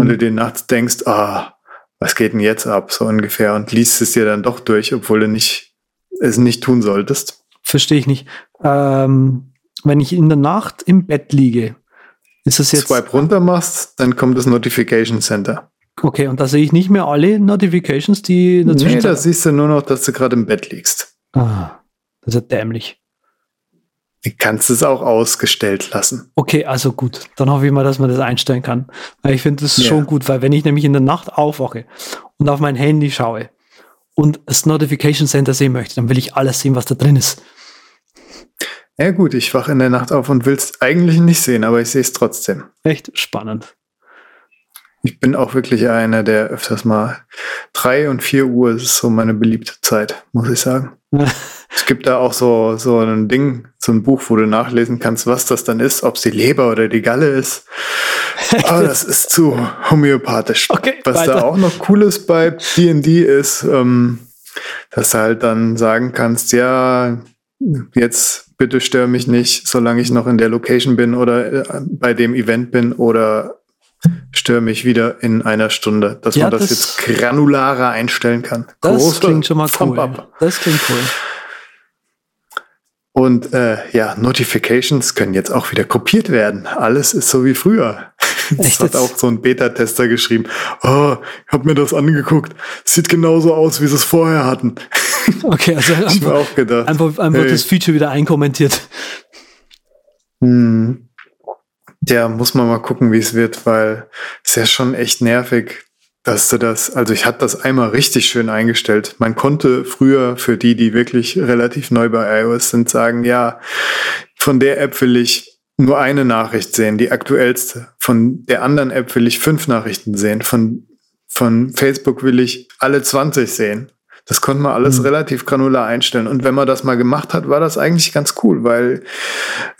Und du dir nachts denkst, ah, was geht denn jetzt ab, so ungefähr, und liest es dir dann doch durch, obwohl du nicht, es nicht tun solltest. Verstehe ich nicht. Ähm, wenn ich in der Nacht im Bett liege, ist es jetzt Swipe runter machst, dann kommt das Notification Center. okay und da sehe ich nicht mehr alle Notifications, die der Nee, da siehst du nur noch, dass du gerade im Bett liegst. ah, das ist ja dämlich. Du kannst es auch ausgestellt lassen. Okay, also gut. Dann hoffe ich mal, dass man das einstellen kann. Weil ich finde das Ja. schon gut, weil wenn ich nämlich in der Nacht aufwache und auf mein Handy schaue und das Notification Center sehen möchte, dann will ich alles sehen, was da drin ist. Ja gut, ich wache in der Nacht auf und will es eigentlich nicht sehen, aber ich sehe es trotzdem. Echt spannend. Ich bin auch wirklich einer, der öfters mal drei und vier Uhr ist so meine beliebte Zeit, muss ich sagen. Es gibt da auch so, so ein Ding, so ein Buch, wo du nachlesen kannst, was das dann ist, ob es die Leber oder die Galle ist. Aber das ist zu homöopathisch. Okay, was weiter. da auch noch cool ist bei D&D ist, ähm, dass du halt dann sagen kannst, ja, jetzt bitte stör mich nicht, solange ich noch in der Location bin oder äh, bei dem Event bin oder stör mich wieder in einer Stunde, dass Ja, man das, das- jetzt granularer einstellen kann. Das klingt schon mal Thumb cool. up. Das klingt cool. Und äh, ja, Notifications können jetzt auch wieder kopiert werden. Alles ist so wie früher. Das Echt hat auch so ein Beta-Tester geschrieben. Oh, ich habe mir das angeguckt. Sieht genauso aus, wie sie es vorher hatten. Okay, also Ich einfach, auch gedacht. einfach, einfach hey. das Feature wieder einkommentiert. Hm. Ja, muss man mal gucken, wie es wird, weil es ist ja schon echt nervig, dass du das, also ich hatte das einmal richtig schön eingestellt. Man konnte früher für die, die wirklich relativ neu bei iOS sind, sagen, ja, von der App will ich nur eine Nachricht sehen, die aktuellste. Von der anderen App will ich fünf Nachrichten sehen. Von, von Facebook will ich alle 20 sehen. Das konnte man alles relativ granular einstellen. Und wenn man das mal gemacht hat, war das eigentlich ganz cool, weil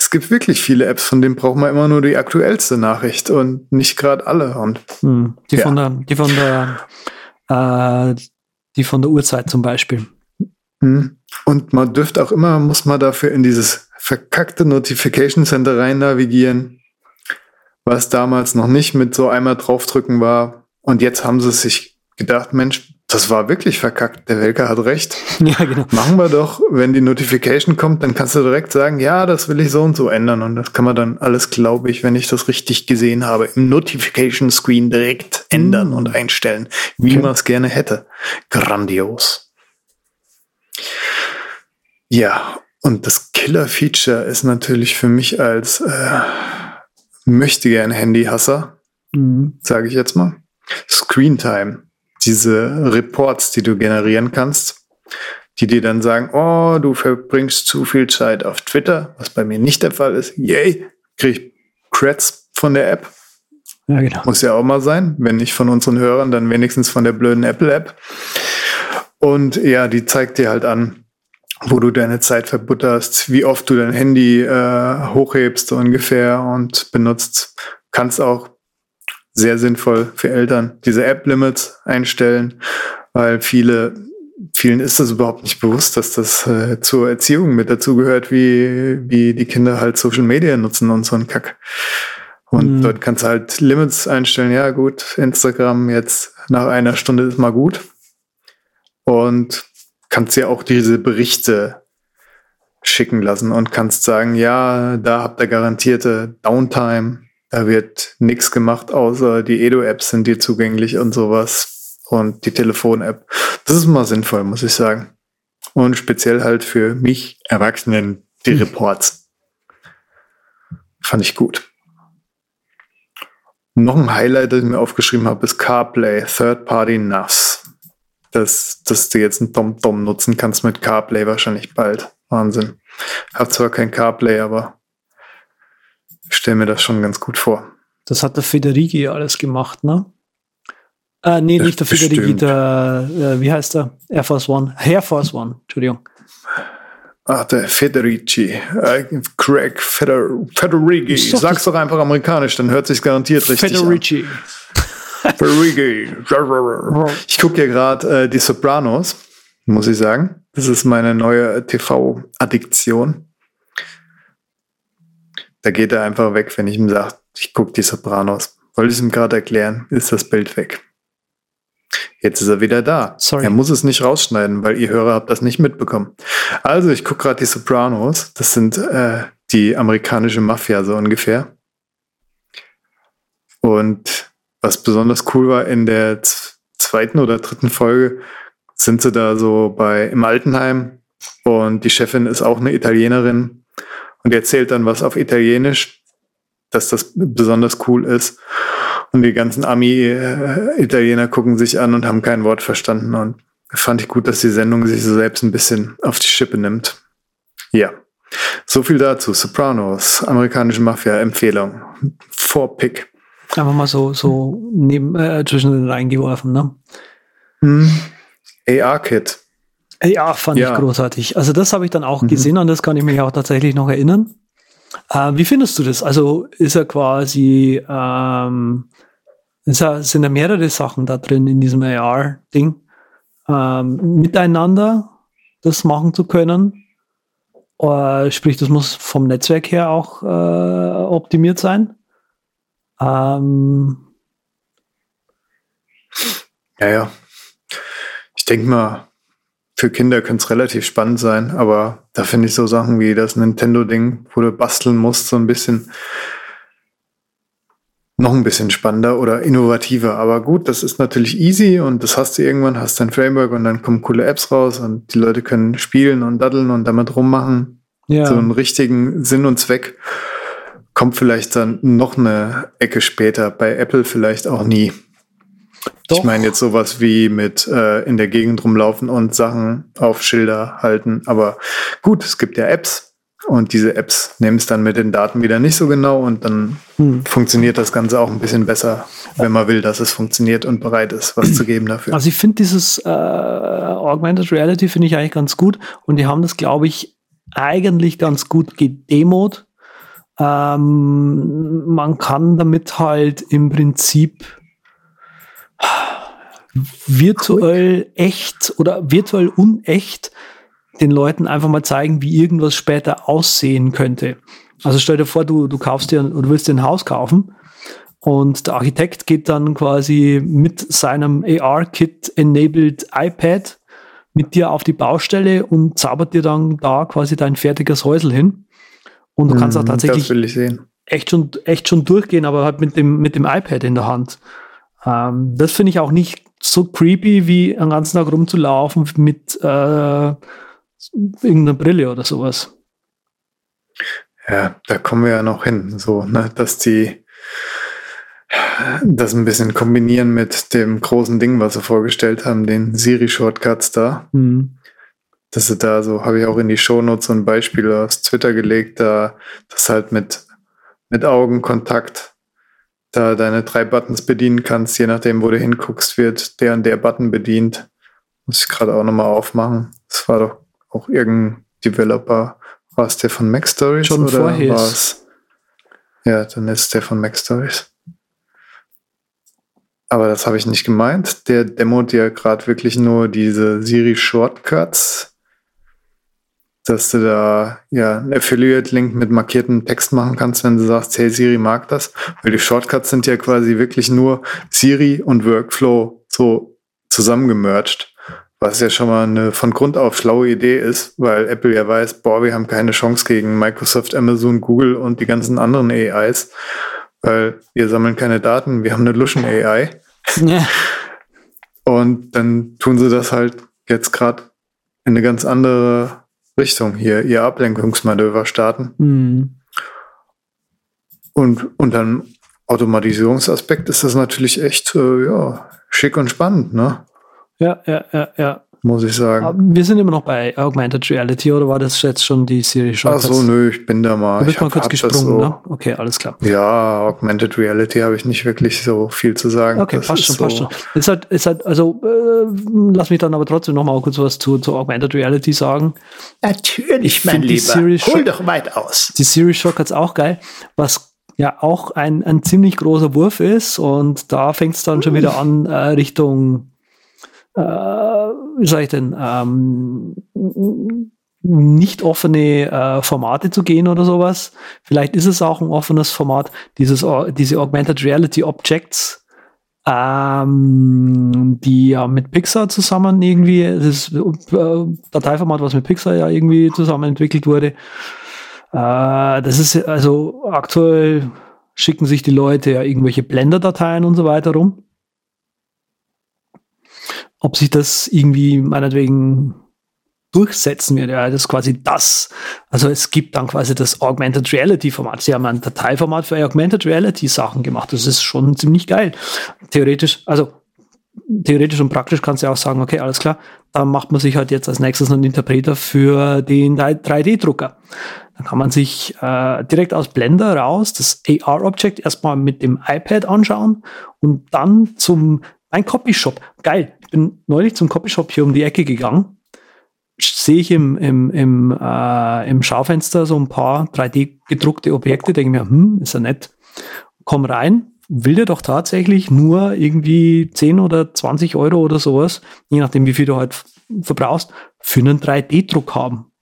es gibt wirklich viele Apps, von denen braucht man immer nur die aktuellste Nachricht und nicht gerade alle. Und Hm, die, Ja. von der, die von der, äh, die von der Uhrzeit zum Beispiel. Hm. Und man dürfte auch immer, muss man dafür in dieses verkackte Notification Center rein navigieren, was damals noch nicht mit so einmal draufdrücken war. Und jetzt haben sie sich gedacht, Mensch, das war wirklich verkackt. Der Welker hat recht. Ja, genau. Machen wir doch, wenn die Notification kommt, dann kannst du direkt sagen, ja, das will ich so und so ändern. Und das kann man dann alles, glaube ich, wenn ich das richtig gesehen habe, im Notification Screen direkt ändern und einstellen, wie Okay. man es gerne hätte. Grandios. Ja, und das Killer-Feature ist natürlich für mich als äh, möchte gern Handy-Hasser, Mhm. sage ich jetzt mal, Screen Time. Diese Reports, die du generieren kannst, die dir dann sagen, oh, du verbringst zu viel Zeit auf Twitter, was bei mir nicht der Fall ist. Yay, krieg ich Creds von der App. Ja, genau. Muss ja auch mal sein. Wenn nicht von unseren Hörern, dann wenigstens von der blöden Apple-App. Und ja, die zeigt dir halt an, wo du deine Zeit verbutterst, wie oft du dein Handy äh, hochhebst ungefähr und benutzt. Kannst auch sehr sinnvoll für Eltern diese App-Limits einstellen, weil viele, vielen ist das überhaupt nicht bewusst, dass das äh, zur Erziehung mit dazugehört, wie, wie die Kinder halt Social Media nutzen und so ein Kack. Und Mhm. dort kannst du halt Limits einstellen. Ja, gut, Instagram jetzt nach einer Stunde ist mal gut. Und kannst dir auch diese Berichte schicken lassen und kannst sagen, ja, da habt ihr garantierte Downtime. Da wird nichts gemacht, außer die Edo-Apps sind dir zugänglich und sowas. Und die Telefon-App. Das ist mal sinnvoll, muss ich sagen. Und speziell halt für mich Erwachsenen die Reports. Fand ich gut. Noch ein Highlight, das ich mir aufgeschrieben habe, ist CarPlay, Third-Party NAS. Dass, dass du jetzt einen TomTom nutzen kannst mit CarPlay wahrscheinlich bald. Wahnsinn. Hab zwar kein CarPlay, aber stelle mir das schon ganz gut vor. Das hat der Federighi alles gemacht, ne? Äh, nee, nicht der Federighi, bestimmt. der, äh, wie heißt der? Air Force One. Air Force One, Entschuldigung. Ach, der Federici. Äh, Craig Feder Federighi. Doch Sag's doch einfach amerikanisch, dann hört sich garantiert richtig Federici. an. Federighi. Ich gucke ja gerade äh, die Sopranos, muss ich sagen. Das ist meine neue TV-Addiktion. Da geht er einfach weg, wenn ich ihm sage, ich gucke die Sopranos. Wollte ich ihm gerade erklären, ist das Bild weg. Jetzt ist er wieder da. Sorry. Er muss es nicht rausschneiden, weil ihr Hörer habt das nicht mitbekommen. Also, ich gucke gerade die Sopranos. Das sind äh, die amerikanische Mafia so ungefähr. Und was besonders cool war, in der zweiten oder dritten Folge sind sie da so bei im Altenheim und die Chefin ist auch eine Italienerin und die erzählt dann was auf Italienisch, dass das besonders cool ist. Und die ganzen Ami-Italiener gucken sich an und haben kein Wort verstanden. Und fand ich gut, dass die Sendung sich so selbst ein bisschen auf die Schippe nimmt. Ja. So viel dazu. Sopranos, amerikanische Mafia-Empfehlung. Vorpick. Einfach mal so, so neben, äh, zwischen den reingeworfen, ne? Hm. AR-Kit. Ja, fand Ja. ich großartig. Also das habe ich dann auch Mhm. gesehen, an das kann ich mich auch tatsächlich noch erinnern. Äh, wie findest du das? Also ist er quasi, ähm, ist er, sind da mehrere Sachen da drin in diesem AR-Ding, ähm, miteinander das machen zu können? Äh, sprich, das muss vom Netzwerk her auch äh, optimiert sein. Ähm, Ja, ja. Ich denke mal, für Kinder könnte es relativ spannend sein, aber da finde ich so Sachen wie das Nintendo-Ding, wo du basteln musst, so ein bisschen noch ein bisschen spannender oder innovativer. Aber gut, das ist natürlich easy und das hast du irgendwann, hast dein Framework und dann kommen coole Apps raus und die Leute können spielen und daddeln und damit rummachen. ja. So einen richtigen Sinn und Zweck kommt vielleicht dann noch eine Ecke später. Bei Apple vielleicht auch nie. Doch. Ich meine jetzt sowas wie mit äh, in der Gegend rumlaufen und Sachen auf Schilder halten. Aber gut, es gibt ja Apps und diese Apps nehmen es dann mit den Daten wieder nicht so genau und dann Hm. funktioniert das Ganze auch ein bisschen besser, wenn man will, dass es funktioniert und bereit ist, was zu geben dafür. Also ich finde dieses äh, Augmented Reality finde ich eigentlich ganz gut und die haben das, glaube ich, eigentlich ganz gut gedemot. Ähm, man kann damit halt im Prinzip virtuell echt oder virtuell unecht den Leuten einfach mal zeigen, wie irgendwas später aussehen könnte. Also stell dir vor, du, du kaufst dir oder willst dir ein Haus kaufen und der Architekt geht dann quasi mit seinem AR-Kit enabled iPad mit dir auf die Baustelle und zaubert dir dann da quasi dein fertiges Häusel hin. Und du kannst auch tatsächlich echt schon, echt schon durchgehen, aber halt mit dem, mit dem iPad in der Hand. Ähm, das finde ich auch nicht so creepy, wie einen ganzen Tag rumzulaufen mit äh, irgendeiner Brille oder sowas. Ja, da kommen wir ja noch hin, so, ne, dass die das ein bisschen kombinieren mit dem großen Ding, was sie vorgestellt haben, den Siri-Shortcuts da. Mhm. Dass sie da so, habe ich auch in die Shownotes so ein Beispiel aus Twitter gelegt, da das halt mit, mit Augenkontakt da deine drei Buttons bedienen kannst, je nachdem, wo du hinguckst, wird der und der Button bedient. Muss ich gerade auch nochmal aufmachen. Das war doch auch irgendein Developer. War es der von Mac Stories? Schon oder vorher. War es? Ja, dann ist der von Mac Stories. Aber das habe ich nicht gemeint. Der demot ja gerade wirklich nur diese Siri Shortcuts, dass du da ja einen Affiliate-Link mit markiertem Text machen kannst, wenn du sagst, hey, Siri mag das. Weil die Shortcuts sind ja quasi wirklich nur Siri und Workflow so zusammengemerged. Was ja schon mal eine von Grund auf schlaue Idee ist, weil Apple ja weiß, boah, wir haben keine Chance gegen Microsoft, Amazon, Google und die ganzen anderen AIs weil wir sammeln keine Daten, wir haben eine Luschen AI. Ja. Und dann tun sie das halt jetzt gerade in eine ganz andere Richtung hier, ihr Ablenkungsmanöver starten. Mhm. Und unter einem Automatisierungsaspekt ist das natürlich echt, äh, ja, schick und spannend, ne? Ja, ja, ja, ja muss ich sagen. wir sind immer noch bei Augmented Reality oder war das jetzt schon die Serie schon? Ach so, nö, ich bin da mal. Du bist mal kurz gesprungen, so, ne? Okay, alles klar. Ja, Augmented Reality habe ich nicht wirklich so viel zu sagen. Okay, das passt schon, so passt schon. Ist halt, ist halt, also äh, lass mich dann aber trotzdem noch mal kurz was zu, zu Augmented Reality sagen. Natürlich, mein Lieber. Series Hol doch weit aus. Die Series Shock hat's auch geil. Was ja auch ein, ein ziemlich großer Wurf ist und da fängt es dann schon wieder an äh, Richtung äh, wie sage ich denn, ähm, nicht offene äh, Formate zu gehen oder sowas. Vielleicht ist es auch ein offenes Format, dieses, diese Augmented Reality Objects, ähm, die ja mit Pixar zusammen irgendwie, das äh, Dateiformat, was mit Pixar ja irgendwie zusammen entwickelt wurde. Äh, das ist also aktuell schicken sich die Leute ja irgendwelche Blender-Dateien und so weiter rum ob sich das irgendwie meinetwegen durchsetzen wird. Ja, das ist quasi das. Also es gibt dann quasi das Augmented Reality Format. Sie haben ein Dateiformat für Augmented Reality Sachen gemacht. Das ist schon ziemlich geil. Theoretisch, also theoretisch und praktisch kannst du auch sagen, okay, alles klar, dann macht man sich halt jetzt als nächstes einen Interpreter für den 3D-Drucker. Dann kann man sich äh, direkt aus Blender raus das AR-Object erstmal mit dem iPad anschauen und dann zum ein Copyshop. Geil. Ich bin neulich zum Copyshop hier um die Ecke gegangen. Sehe ich im, im, im, äh, im Schaufenster so ein paar 3D gedruckte Objekte, denke mir, hm, ist ja nett. Komm rein, will dir doch tatsächlich nur irgendwie 10 oder 20 Euro oder sowas, je nachdem, wie viel du halt verbrauchst, für einen 3D-Druck haben.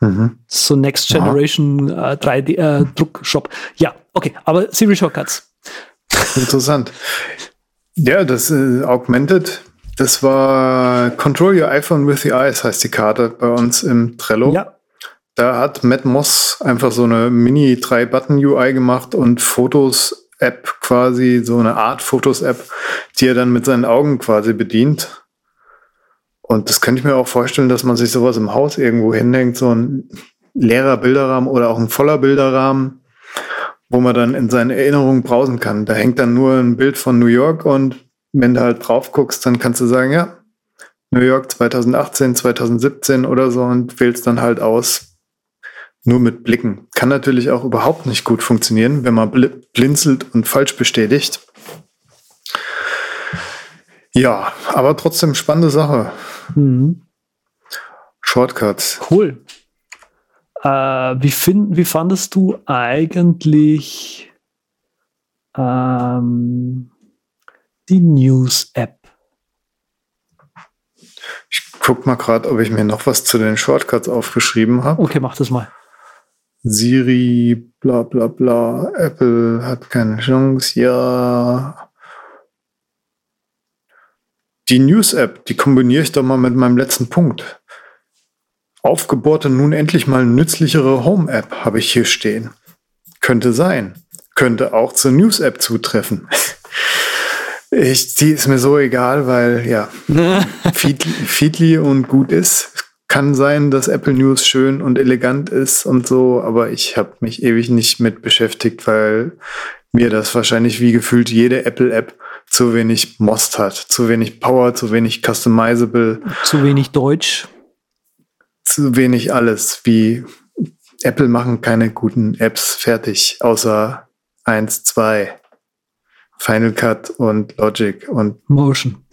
Mhm. So Next Generation äh, 3D-Druckshop. Äh, ja, okay, aber Siri Shortcuts. Interessant. Ja, das äh, Augmented, das war Control Your iPhone with the Eyes, heißt die Karte bei uns im Trello. Ja. Da hat Matt Moss einfach so eine Mini 3-Button-UI gemacht und Fotos-App quasi, so eine Art Fotos-App, die er dann mit seinen Augen quasi bedient. Und das könnte ich mir auch vorstellen, dass man sich sowas im Haus irgendwo hinhängt, so ein leerer Bilderrahmen oder auch ein voller Bilderrahmen wo man dann in seinen Erinnerungen brausen kann. Da hängt dann nur ein Bild von New York und wenn du halt drauf guckst, dann kannst du sagen, ja, New York 2018, 2017 oder so und wählst dann halt aus, nur mit Blicken. Kann natürlich auch überhaupt nicht gut funktionieren, wenn man blinzelt und falsch bestätigt. Ja, aber trotzdem spannende Sache. Mhm. Shortcuts. Cool. Äh, wie, find, wie fandest du eigentlich ähm, die News-App? Ich guck mal gerade, ob ich mir noch was zu den Shortcuts aufgeschrieben habe. Okay, mach das mal. Siri, bla bla bla, Apple hat keine Chance, ja. Die News-App, die kombiniere ich doch mal mit meinem letzten Punkt. Aufgebohrte nun endlich mal nützlichere Home-App habe ich hier stehen. Könnte sein. Könnte auch zur News-App zutreffen. Ich, die ist mir so egal, weil ja, Feedly und gut ist. Kann sein, dass Apple News schön und elegant ist und so, aber ich habe mich ewig nicht mit beschäftigt, weil mir das wahrscheinlich wie gefühlt jede Apple-App zu wenig Most hat, zu wenig Power, zu wenig customizable. Zu wenig Deutsch. Zu wenig alles. Wie Apple machen keine guten Apps fertig, außer eins, zwei. Final Cut und Logic und Motion.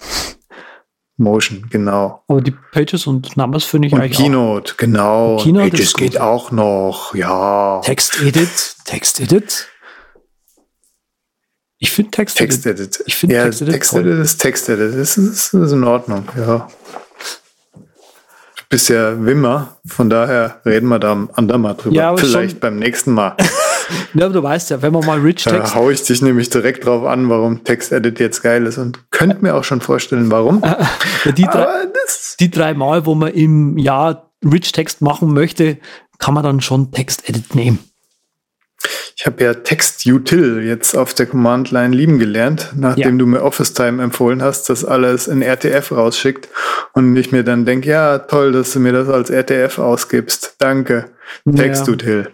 Motion, genau. Aber die Pages und Numbers finde ich und eigentlich Keynote, auch. genau. Keynote Pages geht auch noch, ja. Text Edit, Text Edit. Ich finde Text, Text Edit. Ich finde ja, Text Edit. Text Edit ist Text Edit. Das ist, ist in Ordnung, ja. Bist ja Wimmer, von daher reden wir da am andermal drüber. Ja, Vielleicht beim nächsten Mal. Ja, aber du weißt ja, wenn man mal Rich Da Text, hau ich dich nämlich direkt drauf an, warum Text Edit jetzt geil ist und könnt mir auch schon vorstellen, warum. ja, die, drei, die drei Mal, wo man im Jahr Rich Text machen möchte, kann man dann schon Text Edit nehmen. Ich habe ja Text Util jetzt auf der Command Line lieben gelernt, nachdem Ja. du mir Office Time empfohlen hast, das alles in RTF rausschickt und ich mir dann denke, ja, toll, dass du mir das als RTF ausgibst. Danke. Text Ja. Util.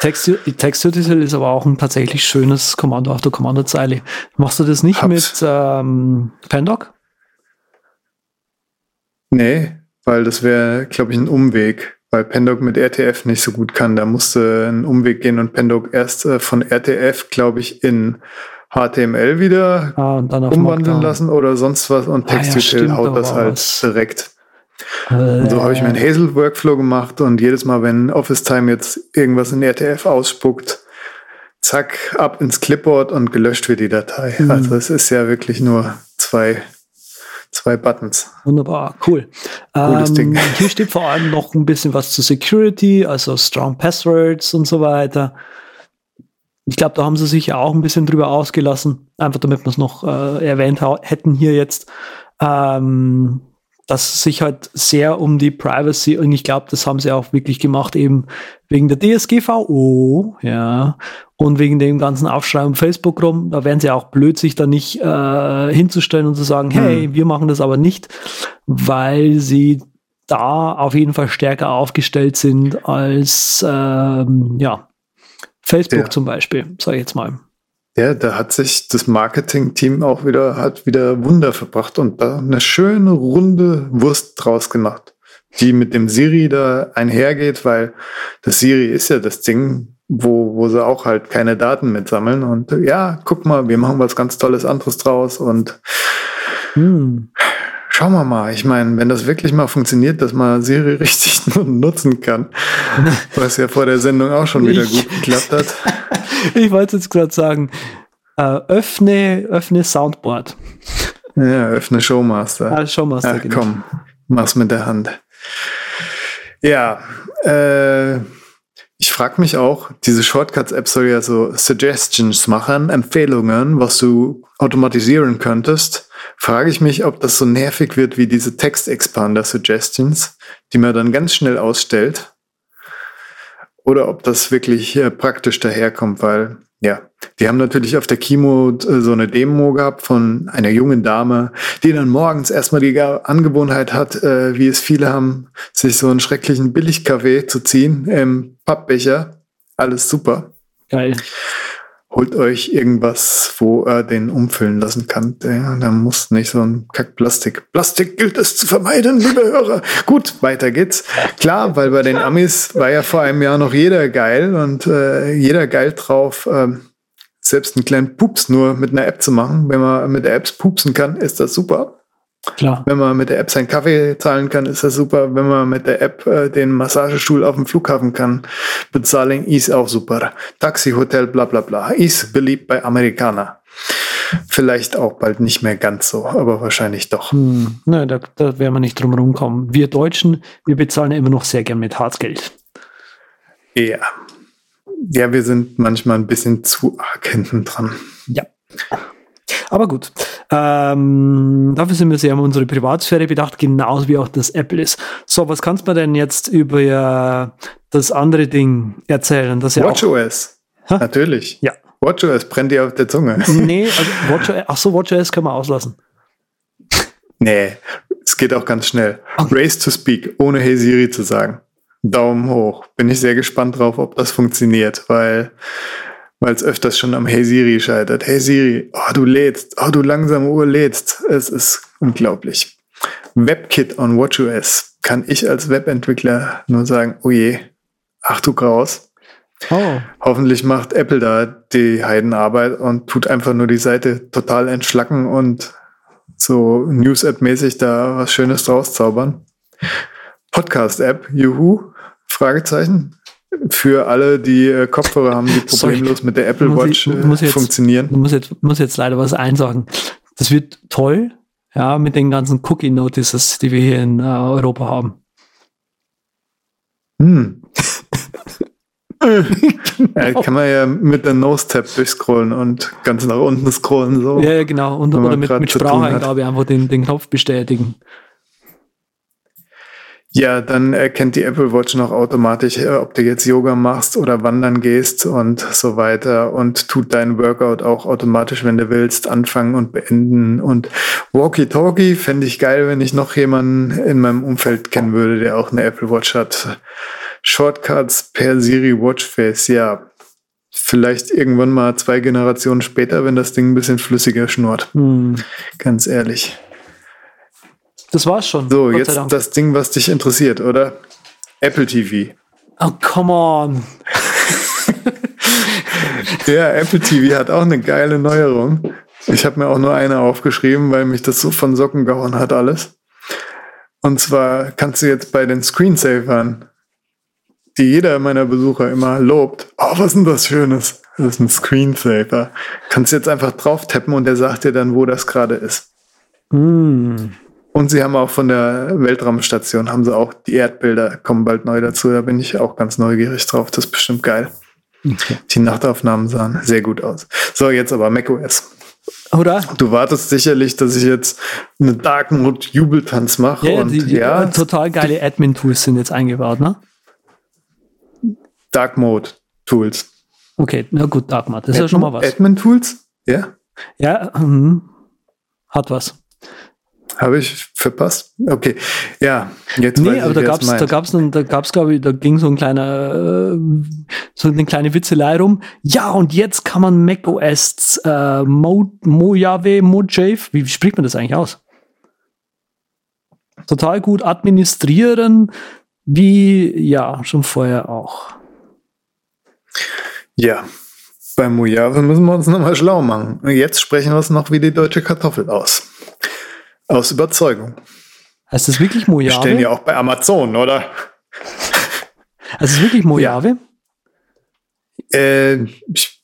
Text, Text Util ist aber auch ein tatsächlich schönes Kommando auf der Kommandozeile. Machst du das nicht Hab's. mit ähm, Pandoc? Nee, weil das wäre, glaube ich, ein Umweg, weil Pendoc mit RTF nicht so gut kann. Da musste ein Umweg gehen und Pendoc erst äh, von RTF, glaube ich, in HTML wieder Ah, umwandeln Markdown. lassen oder sonst was und Ah ja, TextUtil stimmt, da haut das halt was. direkt. Äh, so habe ich meinen Hazel-Workflow gemacht und jedes Mal, wenn Office Time jetzt irgendwas in RTF ausspuckt, zack, ab ins Clipboard und gelöscht wird die Datei. Mhm. Also es ist ja wirklich nur zwei, zwei Buttons. Wunderbar, cool. Cooles ähm, Ding. Hier steht vor allem noch ein bisschen was zu Security, also Strong Passwords und so weiter. Ich glaube, da haben sie sich ja auch ein bisschen drüber ausgelassen, einfach damit wir es noch äh, erwähnt hätten hier jetzt, ähm, dass es sich halt sehr um die Privacy und ich glaube, das haben sie auch wirklich gemacht, eben wegen der DSGVO, ja, und wegen dem ganzen Aufschrei um Facebook rum. Da wären sie auch blöd, sich da nicht äh, hinzustellen und zu sagen, hey, wir machen das aber nicht, weil sie da auf jeden Fall stärker aufgestellt sind als ähm, ja, Facebook Ja. zum Beispiel, sage ich jetzt mal. Ja, da hat sich das Marketing-Team auch wieder, hat wieder Wunder verbracht und da eine schöne runde Wurst draus gemacht, die mit dem Siri da einhergeht, weil das Siri ist ja das Ding, wo, wo sie auch halt keine Daten mitsammeln und ja, guck mal, wir machen was ganz Tolles anderes draus und Hm. schauen wir mal. Ich meine, wenn das wirklich mal funktioniert, dass man Siri richtig nutzen kann, was ja vor der Sendung auch schon wieder Ich- gut geklappt hat. Ich wollte jetzt gerade sagen, äh, öffne, öffne Soundboard. Ja, öffne Showmaster. Ah, mal Ach komm, mach's mit der Hand. Ja, äh, ich frage mich auch, diese Shortcuts-App soll ja so Suggestions machen, Empfehlungen, was du automatisieren könntest. Frage ich mich, ob das so nervig wird wie diese Text-Expander-Suggestions, die man dann ganz schnell ausstellt. Oder ob das wirklich äh, praktisch daherkommt, weil, ja, die haben natürlich auf der Keynote äh, so eine Demo gehabt von einer jungen Dame, die dann morgens erstmal die Angewohnheit hat, äh, wie es viele haben, sich so einen schrecklichen Billigkaffee zu ziehen im Pappbecher. Alles super. Geil. Holt euch irgendwas, wo er den umfüllen lassen kann. Da muss nicht so ein Kack Plastik. Gilt es zu vermeiden, liebe Hörer. Gut, weiter geht's. Klar, weil bei den Amis war ja vor einem Jahr noch jeder geil und äh, jeder geil drauf, ähm, selbst einen kleinen Pups nur mit einer App zu machen. Wenn man mit Apps pupsen kann, ist das super. Klar. Wenn man mit der App seinen Kaffee zahlen kann, ist das super. Wenn man mit der App äh, den Massagestuhl auf dem Flughafen kann bezahlen, ist auch super. Taxi, Hotel, bla bla bla. Ist beliebt bei Amerikanern. Vielleicht auch bald nicht mehr ganz so, aber wahrscheinlich doch. Hm, ne, da, da werden wir nicht drum rumkommen. Wir Deutschen, wir bezahlen immer noch sehr gern mit Hartgeld. Ja. Ja, wir sind manchmal ein bisschen zu arg hinten dran. Ja. Aber gut, ähm, dafür sind wir sehr um unsere Privatsphäre bedacht, genauso wie auch das Apple ist. So, was kannst du mir denn jetzt über das andere Ding erzählen? Das ja WatchOS. Natürlich. Ja. WatchOS brennt dir auf der Zunge. Nee, also WatchOS, ach so, WatchOS können wir auslassen. Nee, es geht auch ganz schnell. Okay. Race to Speak, ohne Hey Siri zu sagen. Daumen hoch. Bin ich sehr gespannt drauf, ob das funktioniert, weil weil es öfters schon am Hey Siri scheitert. Hey Siri, oh, du lädst, oh, du langsame Uhr lädst. Es ist unglaublich. WebKit on WatchOS kann ich als Webentwickler nur sagen, oh je, ach du Graus. Oh. Hoffentlich macht Apple da die Heidenarbeit und tut einfach nur die Seite total entschlacken und so News-App-mäßig da was Schönes draus zaubern. Podcast-App, juhu, Fragezeichen für alle, die äh, Kopfhörer haben, die problemlos Sorry. mit der Apple Watch ich, muss jetzt, funktionieren. Muss jetzt, muss jetzt leider was einsagen. Das wird toll, ja, mit den ganzen Cookie-Notices, die wir hier in äh, Europa haben. Hm. ja, kann man ja mit der Nose-Tab durchscrollen und ganz nach unten scrollen. So, ja, ja genau. Und, oder mit, mit Spracheingabe einfach den, den Knopf bestätigen. Ja, dann erkennt die Apple Watch noch automatisch, äh, ob du jetzt Yoga machst oder wandern gehst und so weiter und tut deinen Workout auch automatisch, wenn du willst, anfangen und beenden. Und Walkie-Talkie fände ich geil, wenn ich noch jemanden in meinem Umfeld kennen würde, der auch eine Apple Watch hat. Shortcuts per Siri Watchface, ja. Vielleicht irgendwann mal zwei Generationen später, wenn das Ding ein bisschen flüssiger schnurrt. Hm. Ganz ehrlich. Das war's schon. So, Gott jetzt das Ding, was dich interessiert, oder? Apple TV. Oh, come on. ja, Apple TV hat auch eine geile Neuerung. Ich habe mir auch nur eine aufgeschrieben, weil mich das so von Socken gehauen hat alles. Und zwar kannst du jetzt bei den Screensavern, die jeder meiner Besucher immer lobt, oh, was ist denn das Schönes? Das ist ein Screensaver. Kannst du jetzt einfach drauf tappen und der sagt dir dann, wo das gerade ist. Mm. Und sie haben auch von der Weltraumstation, haben sie auch die Erdbilder, kommen bald neu dazu. Da bin ich auch ganz neugierig drauf. Das ist bestimmt geil. Okay. Die Nachtaufnahmen sahen sehr gut aus. So, jetzt aber macOS. Oder? Du wartest sicherlich, dass ich jetzt eine Dark Mode Jubeltanz mache. Ja, und die, die ja, total geile Admin-Tools sind jetzt eingebaut, ne? Dark Mode Tools. Okay, na gut, Dark Mode. Das Admin, ist ja schon mal was. Admin Tools? Ja. Ja, hm, hat was. Habe ich verpasst? Okay, ja. Jetzt nee, aber da gab's, da gab's, da gab's, glaube ich, da ging so ein kleiner, äh, so eine kleine Witzelei rum. Ja, und jetzt kann man macOS äh, Mo, Mojave, Mojave, wie spricht man das eigentlich aus? Total gut administrieren, wie ja schon vorher auch. Ja, bei Mojave müssen wir uns nochmal schlau machen. Jetzt sprechen wir es noch wie die deutsche Kartoffel aus. Aus Überzeugung. Heißt das wirklich Mojave? Stellen ja auch bei Amazon, oder? Also ist wirklich Mojave? Ja. Äh, ich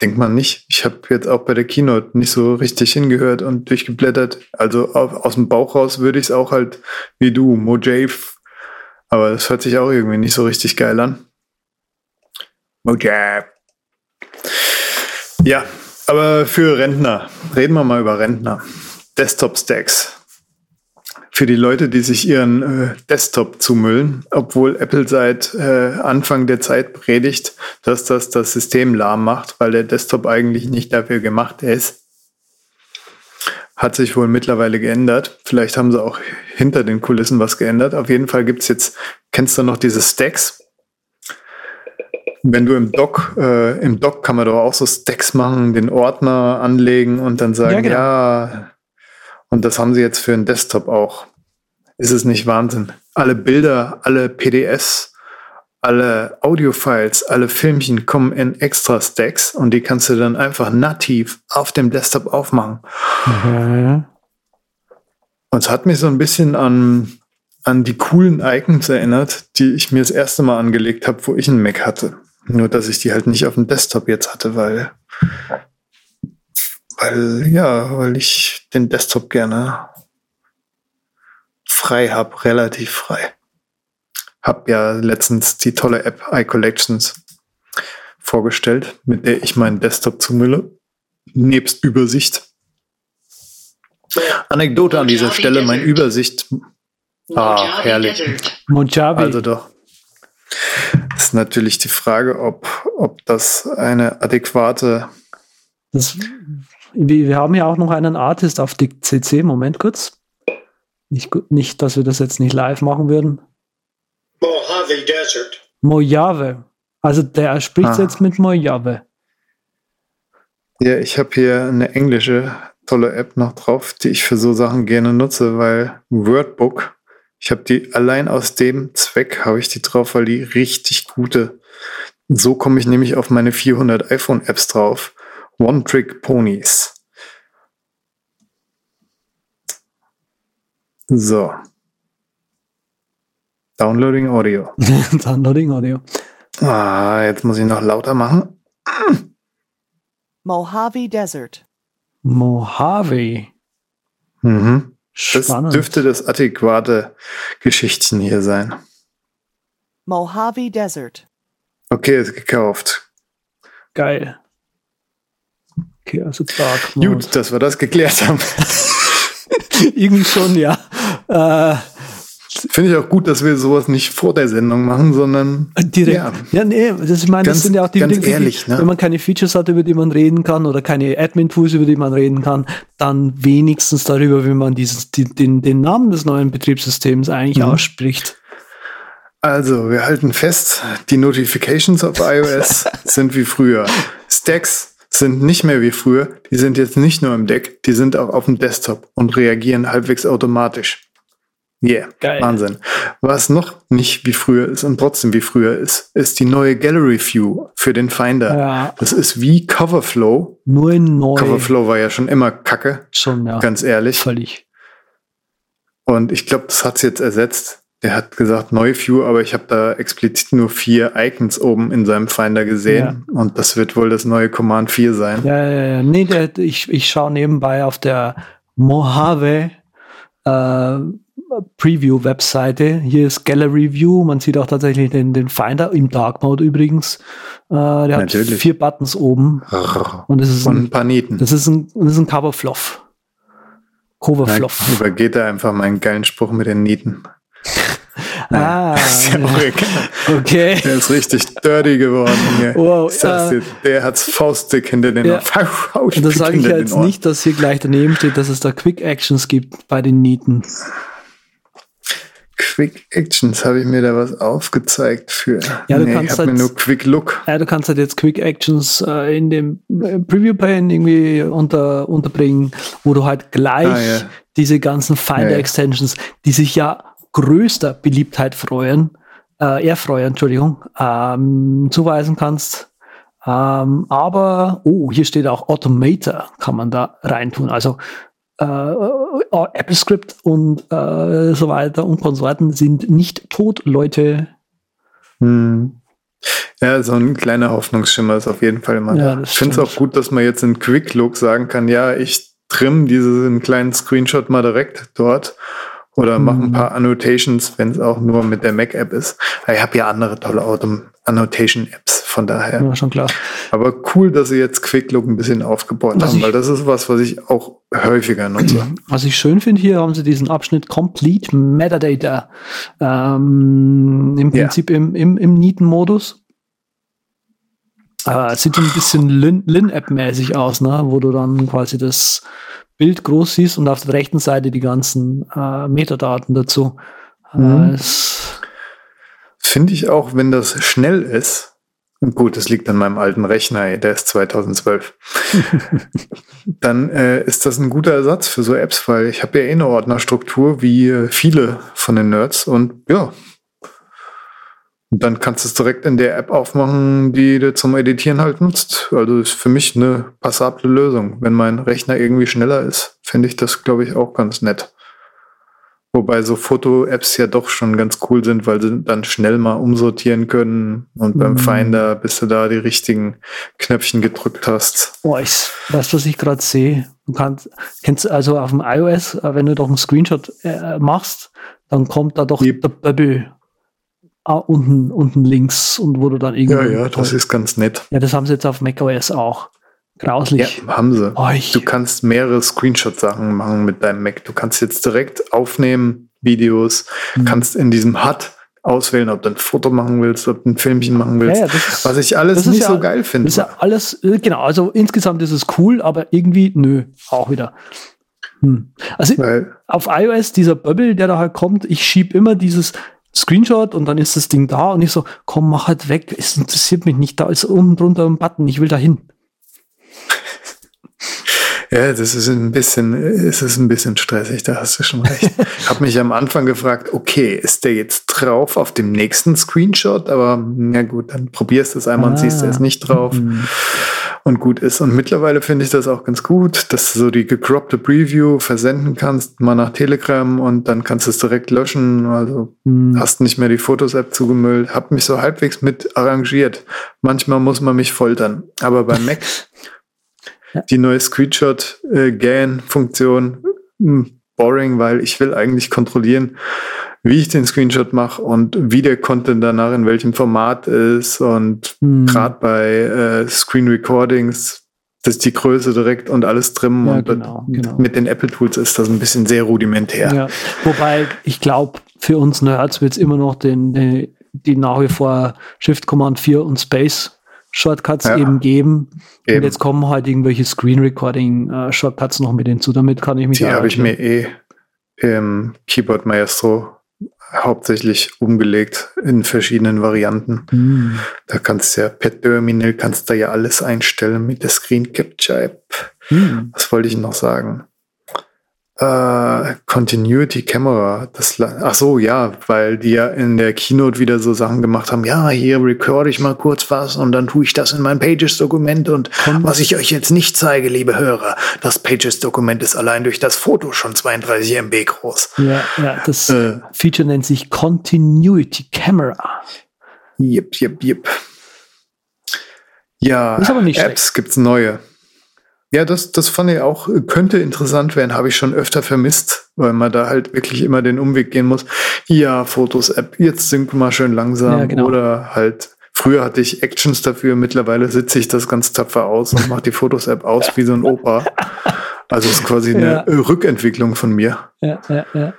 denke mal nicht. Ich habe jetzt auch bei der Keynote nicht so richtig hingehört und durchgeblättert. Also auf, aus dem Bauch raus würde ich es auch halt wie du, Mojave. Aber das hört sich auch irgendwie nicht so richtig geil an. Mojave. Ja, aber für Rentner. Reden wir mal über Rentner. Desktop-Stacks. Für die Leute, die sich ihren äh, Desktop zumüllen, obwohl Apple seit äh, Anfang der Zeit predigt, dass das das System lahm macht, weil der Desktop eigentlich nicht dafür gemacht ist. Hat sich wohl mittlerweile geändert. Vielleicht haben sie auch hinter den Kulissen was geändert. Auf jeden Fall gibt es jetzt, kennst du noch diese Stacks? Wenn du im Doc, äh, im Doc kann man doch auch so Stacks machen, den Ordner anlegen und dann sagen, ja, genau. ja und das haben sie jetzt für einen Desktop auch. Ist es nicht Wahnsinn? Alle Bilder, alle PDFs, alle Audiofiles, alle Filmchen kommen in extra Stacks und die kannst du dann einfach nativ auf dem Desktop aufmachen. Mhm. Und es hat mich so ein bisschen an, an die coolen Icons erinnert, die ich mir das erste Mal angelegt habe, wo ich einen Mac hatte. Nur, dass ich die halt nicht auf dem Desktop jetzt hatte, weil, weil, ja, weil ich den Desktop gerne frei habe, relativ frei. Hab ja letztens die tolle App iCollections vorgestellt, mit der ich meinen Desktop zumülle, nebst Übersicht. Anekdote an dieser Stelle, mein Übersicht. Ah, herrlich. Mojave. Also doch. Ist natürlich die Frage, ob, ob das eine adäquate. Das, wir, wir haben ja auch noch einen Artist auf die CC. Moment kurz. Nicht, nicht, dass wir das jetzt nicht live machen würden. Mojave Desert. Mojave. Also der spricht ah. jetzt mit Mojave. Ja, ich habe hier eine englische tolle App noch drauf, die ich für so Sachen gerne nutze, weil Wordbook, ich habe die allein aus dem Zweck habe ich die drauf, weil die richtig gute. So komme ich nämlich auf meine 400 iPhone-Apps drauf. One-Trick-Ponies. So. Downloading Audio. Downloading Audio. Ah, jetzt muss ich noch lauter machen. Mojave Desert. Mojave. Mhm. Das dürfte das adäquate Geschichtchen hier sein. Mojave Desert. Okay, ist gekauft. Geil. Okay, also Dark Mode. Gut, dass wir das geklärt haben. Irgendwie schon, ja. Äh, Finde ich auch gut, dass wir sowas nicht vor der Sendung machen, sondern direkt. Ja, ja nee, das, ich meine, ganz, das sind ja auch die Dinge, ehrlich, ne? wenn man keine Features hat, über die man reden kann oder keine Admin-Tools, über die man reden kann, dann wenigstens darüber, wie man dieses, die, den, den Namen des neuen Betriebssystems eigentlich mhm. ausspricht. Also, wir halten fest, die Notifications auf iOS sind wie früher. Stacks sind nicht mehr wie früher. Die sind jetzt nicht nur im Deck, die sind auch auf dem Desktop und reagieren halbwegs automatisch. Yeah, Geil. Wahnsinn. Was noch nicht wie früher ist und trotzdem wie früher ist, ist die neue Gallery View für den Finder. Ja. Das ist wie Coverflow. Nur in neu. Coverflow war ja schon immer Kacke. Schon, ja. Ganz ehrlich. Völlig. Und ich glaube, das hat es jetzt ersetzt. Der hat gesagt neue View, aber ich habe da explizit nur vier Icons oben in seinem Finder gesehen. Ja. Und das wird wohl das neue Command 4 sein. Ja, ja, ja. Nee, der, ich, ich schaue nebenbei auf der Mojave äh, Preview-Webseite. Hier ist Gallery View. Man sieht auch tatsächlich den, den Finder im Dark Mode übrigens. Äh, der Natürlich. hat vier Buttons oben. Und das ist ein, ein paar Nieten. Das ist ein, das ist ein Coverfluff. Coverfluff. Übergeht er einfach meinen geilen Spruch mit den Nieten. Ah, ja okay. Der ist richtig dirty geworden hier. Wow, äh, der hat's faustdick hinter den ja. Und das sage ich ja jetzt nicht, dass hier gleich daneben steht, dass es da Quick Actions gibt bei den Nieten. Quick Actions, habe ich mir da was aufgezeigt für? Ja, du nee, kannst ich halt, mir nur Quick Look. Ja, du kannst halt jetzt Quick Actions äh, in dem äh, Preview Pane irgendwie unter, unterbringen, wo du halt gleich ah, ja. diese ganzen Finder Extensions, die sich ja größter Beliebtheit freuen, äh, erfreuen, Entschuldigung, ähm, zuweisen kannst. Ähm, aber, oh, hier steht auch Automator, kann man da reintun. Also äh, äh, AppleScript und äh, so weiter und Konsorten sind nicht tot, Leute. Hm. Ja, so ein kleiner Hoffnungsschimmer ist auf jeden Fall immer ja, Ich finde es auch gut, dass man jetzt in Quick Look sagen kann, ja, ich trimm diesen kleinen Screenshot mal direkt dort oder mhm. mache ein paar Annotations, wenn es auch nur mit der Mac-App ist. Ich habe ja andere tolle Annotation-Apps, von daher. Ja, schon klar. Aber cool, dass sie jetzt Quick Look ein bisschen aufgebaut was haben, weil das ist was, was ich auch häufiger nutze. Was ich schön finde, hier haben sie diesen Abschnitt Complete Metadata ähm, im Prinzip ja. im, im, im Nieten-Modus. Äh, sieht ein bisschen Lin-App-mäßig aus, ne? wo du dann quasi das Bild groß siehst und auf der rechten Seite die ganzen äh, Metadaten dazu. Mhm. Äh, Finde ich auch, wenn das schnell ist. Gut, das liegt an meinem alten Rechner, der ist 2012. dann äh, ist das ein guter Ersatz für so Apps, weil ich habe ja eh eine Ordnerstruktur wie äh, viele von den Nerds und ja, und dann kannst du es direkt in der App aufmachen, die du zum Editieren halt nutzt. Also ist für mich eine passable Lösung. Wenn mein Rechner irgendwie schneller ist, finde ich das, glaube ich, auch ganz nett. Wobei so Foto-Apps ja doch schon ganz cool sind, weil sie dann schnell mal umsortieren können und beim Mhm. Finder, bis du da die richtigen Knöpfchen gedrückt hast. Boah, ich, weißt du, was ich gerade sehe? Du kannst, kennst also auf dem iOS, äh, wenn du doch einen Screenshot äh, machst, dann kommt da doch Yep. der Bubble ah, unten, unten links und wo du dann irgendwie. Ja, ja, das ist ganz nett. ja, das haben sie jetzt auf macOS auch. Ja, Grauslich. haben sie. Oh, Du kannst mehrere Screenshot-Sachen machen mit deinem Mac. Du kannst jetzt direkt aufnehmen, Videos, Mhm. kannst in diesem HUD auswählen, ob du ein Foto machen willst, ob du ein Filmchen machen willst. Ja, ja, ist- was ich alles nicht ja- so geil finde. Das ist ja alles, äh, genau, also insgesamt ist es cool, aber irgendwie, nö, auch wieder. Hm. Also Weil, auf iOS, dieser Bubble, der da halt kommt, ich schieb immer dieses Screenshot und dann ist das Ding da und ich so, komm, mach halt weg, es interessiert mich nicht, da ist unten drunter ein Button, ich will da hin. ja, das ist ein bisschen, es ist ein bisschen stressig, da hast du schon recht. Ich habe mich am Anfang gefragt, okay, ist der jetzt drauf auf dem nächsten Screenshot? Aber na gut, dann probierst du es einmal und siehst, er ist nicht drauf. Hm. Und gut ist. Und mittlerweile finde ich das auch ganz gut, dass du so die gecroppte Preview versenden kannst, mal nach Telegram und dann kannst du es direkt löschen. Also Hm. hast nicht mehr die Fotos-App zugemüllt. Hab mich so halbwegs mit arrangiert. Manchmal muss man mich foltern. Aber bei Mac, die neue Screenshot-GAN-Funktion, hm, boring, weil ich will eigentlich kontrollieren, wie ich den Screenshot mache und wie der Content danach in welchem Format ist und Hm. gerade bei äh, Screen Recordings, das ist die Größe direkt und alles trimmen Ja, und genau, genau. mit den Apple Tools ist das ein bisschen sehr rudimentär. Ja. Wobei, ich glaube, für uns Nerds wird es immer noch den, den, die nach wie vor Shift Command 4 und Space Shortcuts Ja. eben geben. Und Eben. jetzt kommen halt irgendwelche Screen Recording äh, Shortcuts noch mit hinzu. Damit kann ich mich Die habe ich mir eh im Keyboard Maestro hauptsächlich umgelegt in verschiedenen Varianten. Hm. Da kannst du ja per Terminal kannst du ja alles einstellen mit der Screen Capture App. Hm. Was wollte ich noch sagen? Äh, Continuity Camera. Das, ach so, ja, weil die ja in der Keynote wieder so Sachen gemacht haben. Ja, hier recorde ich mal kurz was und dann tue ich das in mein Pages-Dokument und was ich euch jetzt nicht zeige, liebe Hörer, das Pages-Dokument ist allein durch das Foto schon 32 MB groß. Ja, ja, das Äh. Feature nennt sich Continuity Camera. Jip, jip, jip. Ja, Apps gibt's neue. Ja, das, das fand ich auch, könnte interessant werden, habe ich schon öfter vermisst, weil man da halt wirklich immer den Umweg gehen muss. Ja, Fotos-App, jetzt sync mal schön langsam. Ja, genau. Oder halt, früher hatte ich Actions dafür, mittlerweile sitze ich das ganz tapfer aus und mache die Fotos-App aus wie so ein Opa. Also es ist quasi eine Ja. Rückentwicklung von mir. Ja, ja, ja.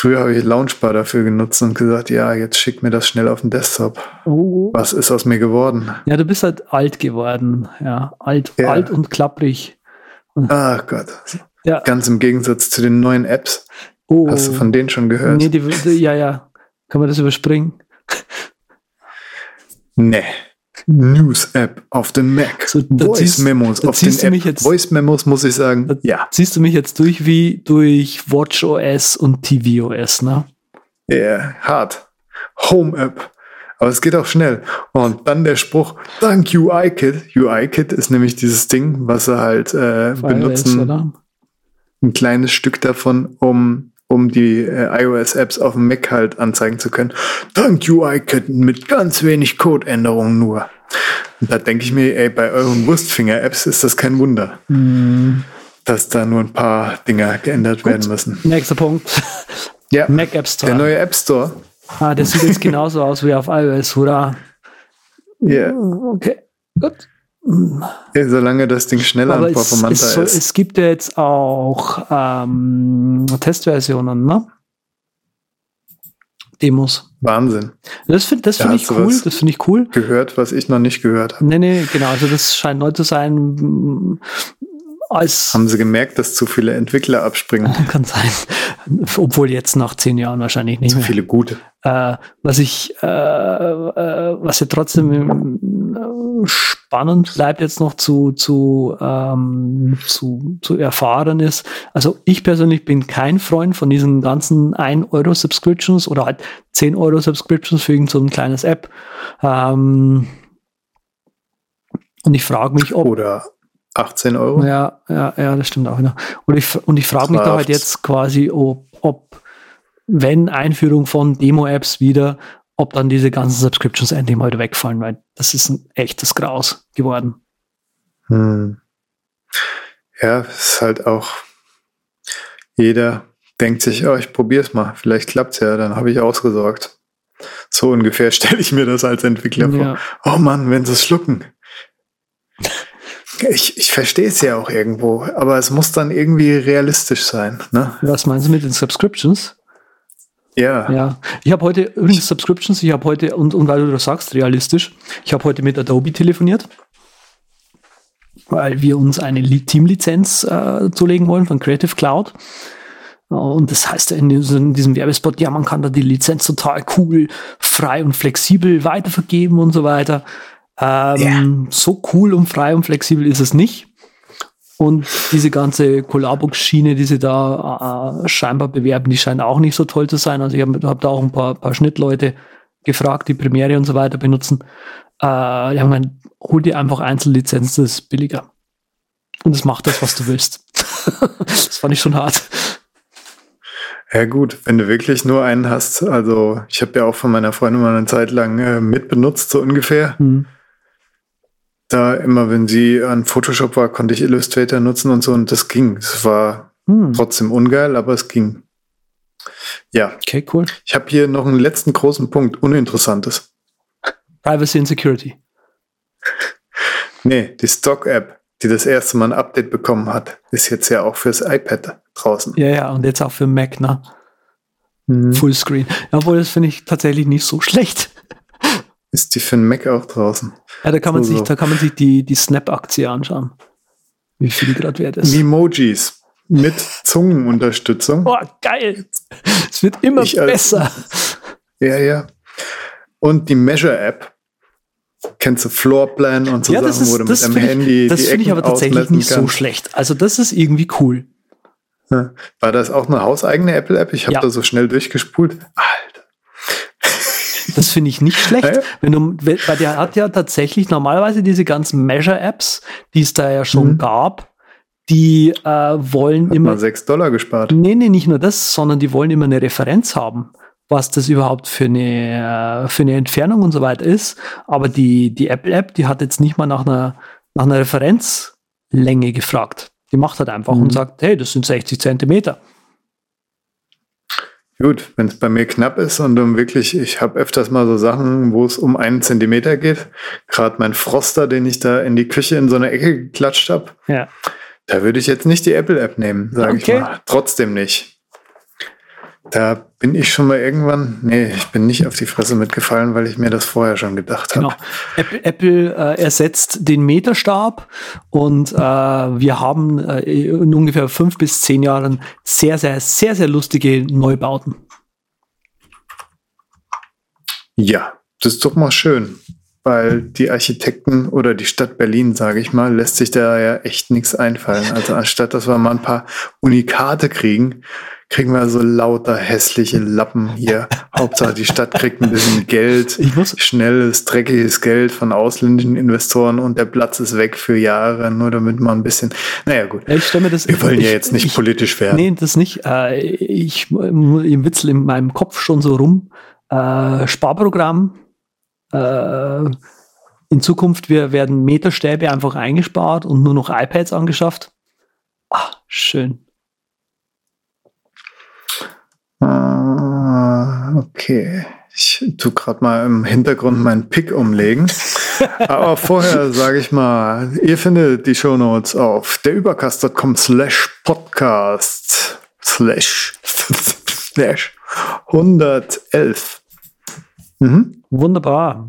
Früher habe ich Launchbar dafür genutzt und gesagt, ja, jetzt schick mir das schnell auf den Desktop. Oh. Was ist aus mir geworden? Ja, du bist halt alt geworden. Ja, alt, Ja. alt und klapprig. Ach Gott. Ja. Ganz im Gegensatz zu den neuen Apps. Oh. Hast du von denen schon gehört? Nee, die, die, ja, ja. Kann man das überspringen? Nee. News-App auf dem Mac. So, Voice Memos auf den App. jetzt- Voice Memos muss ich sagen. Ja. Siehst du mich jetzt durch wie durch WatchOS und tvOS, ne? Yeah, hart. Home App. Aber es geht auch schnell. Und dann der Spruch, dank UIKit. UIKit ist nämlich dieses Ding, was sie halt äh, benutzen. ein kleines Stück davon, um, um die äh, iOS-Apps auf dem Mac halt anzeigen zu können. Dank UIKit mit ganz wenig Codeänderungen nur. Und da denke ich mir, ey, bei euren Wurstfinger-Apps ist das kein Wunder, Hm. dass da nur ein paar Dinger geändert werden müssen. Nächster Punkt. Ja, Mac App Store. der neue App Store. Ah, das sieht jetzt genauso aus wie auf iOS, hurra. Ja, Okay, gut. Solange das Ding schneller Aber und es, performanter es, soll, ist. es gibt ja jetzt auch ähm, Testversionen, ne? Demos. Wahnsinn. Das finde das Da find ich cool. Das finde ich cool. Gehört, was ich noch nicht gehört habe. Nee, nee, genau. Also das scheint neu zu sein. mm, Als Haben sie gemerkt, dass zu viele Entwickler abspringen? kann sein. Obwohl jetzt nach zehn Jahren wahrscheinlich nicht Zu mehr. viele gute. Äh, was ich, äh, äh, was ja trotzdem spannend bleibt jetzt noch zu, zu, ähm, zu, zu erfahren ist. Also ich persönlich bin kein Freund von diesen ganzen 1-Euro-Subscriptions oder halt 10-Euro-Subscriptions für irgend so ein kleines App. Ähm, und ich frage mich, ob Oder 18 Euro. ja, ja, ja, das stimmt auch. Ne? Und ich, und ich frage mich da halt jetzt quasi, ob, ob wenn Einführung von Demo-Apps wieder, ob dann diese ganzen Subscriptions endlich mal wieder wegfallen, weil das ist ein echtes Graus geworden. Hm. Ja, es ist halt auch jeder denkt sich, oh, ich probier's mal, vielleicht klappt's ja, dann habe ich ausgesorgt. So ungefähr stelle ich mir das als Entwickler ja. vor. Oh Mann, wenn sie es schlucken. Ich, ich verstehe es ja auch irgendwo, aber es muss dann irgendwie realistisch sein. Ne? Was meinst du mit den Subscriptions? Ja. Ja. Ich habe heute übrigens Subscriptions, ich habe heute, und, und weil du das sagst, realistisch, ich habe heute mit Adobe telefoniert, weil wir uns eine Team-Lizenz äh, zulegen wollen von Creative Cloud. Und das heißt in diesem, in diesem Werbespot, ja, man kann da die Lizenz total cool, frei und flexibel weitervergeben und so weiter. Ähm, yeah. So cool und frei und flexibel ist es nicht. Und diese ganze Collabux-Schiene, die sie da äh, scheinbar bewerben, die scheint auch nicht so toll zu sein. Also ich habe hab da auch ein paar, paar Schnittleute gefragt, die Premiere und so weiter benutzen. Äh, die haben gesagt, hol dir einfach Einzellizenzen, das ist billiger. Und es macht das, was du willst. das fand ich schon hart. Ja gut, wenn du wirklich nur einen hast, also ich habe ja auch von meiner Freundin mal eine Zeit lang äh, mitbenutzt, so ungefähr. Mhm da immer, wenn sie an Photoshop war, konnte ich Illustrator nutzen und so und das ging. Es war hm. trotzdem ungeil, aber es ging. Ja. Okay, cool. Ich habe hier noch einen letzten großen Punkt, uninteressantes. Privacy and Security. nee, die Stock-App, die das erste Mal ein Update bekommen hat, ist jetzt ja auch fürs iPad draußen. Ja, ja, und jetzt auch für Mac, ne? Mhm. Fullscreen. Obwohl, das finde ich tatsächlich nicht so schlecht. Ist die für den Mac auch draußen? Ja, da kann man so, sich, da kann man sich die, die Snap-Aktie anschauen. Wie viel die gerade wert ist. Emojis mit Zungenunterstützung. Boah, geil. Es wird immer ich besser. Als, ja, ja. Und die Measure-App. Kennst du Floorplan und so ja, Sachen, ist, wo du mit deinem Handy. Ich, das finde ich aber tatsächlich nicht kann. so schlecht. Also, das ist irgendwie cool. War das auch eine hauseigene Apple-App? Ich habe ja. da so schnell durchgespult. Alter. Das finde ich nicht schlecht. Wenn du, weil der hat ja tatsächlich normalerweise diese ganzen Measure-Apps, die es da ja schon mhm. gab, die äh, wollen hat immer. Mal 6 Dollar gespart. Nee, nee, nicht nur das, sondern die wollen immer eine Referenz haben, was das überhaupt für eine, äh, für eine Entfernung und so weiter ist. Aber die, die Apple-App, die hat jetzt nicht mal nach einer, nach einer Referenzlänge gefragt. Die macht halt einfach mhm. und sagt, hey, das sind 60 Zentimeter. Gut, wenn es bei mir knapp ist und um wirklich, ich habe öfters mal so Sachen, wo es um einen Zentimeter geht. Gerade mein Froster, den ich da in die Küche in so eine Ecke geklatscht habe. Ja. Da würde ich jetzt nicht die Apple-App nehmen, sage okay. ich mal. Trotzdem nicht. Da bin ich schon mal irgendwann, nee, ich bin nicht auf die Fresse mitgefallen, weil ich mir das vorher schon gedacht habe. Genau. Apple, Apple äh, ersetzt den Meterstab und äh, wir haben äh, in ungefähr fünf bis zehn Jahren sehr, sehr, sehr, sehr lustige Neubauten. Ja, das ist doch mal schön, weil die Architekten oder die Stadt Berlin, sage ich mal, lässt sich da ja echt nichts einfallen. Also anstatt, dass wir mal ein paar Unikate kriegen, kriegen wir so lauter hässliche Lappen hier. Hauptsache die Stadt kriegt ein bisschen Geld, ich muss schnelles, dreckiges Geld von ausländischen Investoren und der Platz ist weg für Jahre, nur damit man ein bisschen, naja gut. Ich stelle mir das, wir wollen ich, ja jetzt nicht ich, politisch werden. Nee, das nicht. Äh, ich im Witzel in meinem Kopf schon so rum. Äh, Sparprogramm. Äh, in Zukunft wir werden Meterstäbe einfach eingespart und nur noch iPads angeschafft. Ah, schön. Ah, okay. Ich tu gerade mal im Hintergrund meinen Pick umlegen. Aber vorher sage ich mal, ihr findet die Shownotes auf derübercast.com slash podcast slash slash 111. Mhm. Wunderbar.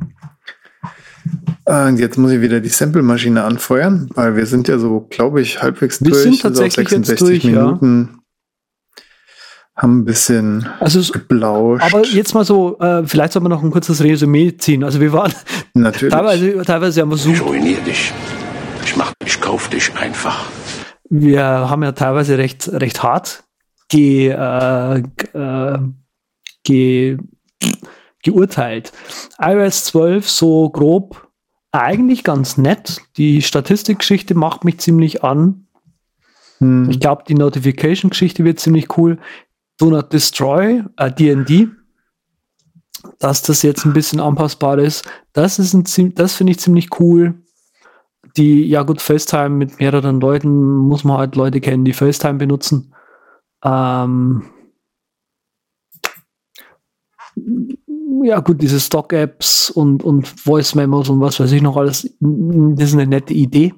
Und jetzt muss ich wieder die Sample-Maschine anfeuern, weil wir sind ja so, glaube ich, halbwegs wir durch. Wir sind tatsächlich also 66 jetzt durch, Minuten. Ja haben ein bisschen also es, geblauscht. Aber jetzt mal so, äh, vielleicht soll man noch ein kurzes Resümee ziehen. Also wir waren Natürlich. teilweise, teilweise haben wir so. Ich ruiniere dich. Ich mach, ich kauf dich einfach. Wir haben ja teilweise recht, recht hart ge, äh, äh, ge, geurteilt. iOS 12 so grob eigentlich ganz nett. Die Statistikgeschichte macht mich ziemlich an. Hm. Ich glaube, die Notification-Geschichte wird ziemlich cool Do Not Destroy, äh, D&D, dass das jetzt ein bisschen anpassbar ist. Das ist ein das finde ich ziemlich cool. Die, ja gut, FaceTime mit mehreren Leuten muss man halt Leute kennen, die FaceTime benutzen. Ähm, ja gut, diese Stock-Apps und, und Voice-Memos und was weiß ich noch alles, das ist eine nette Idee,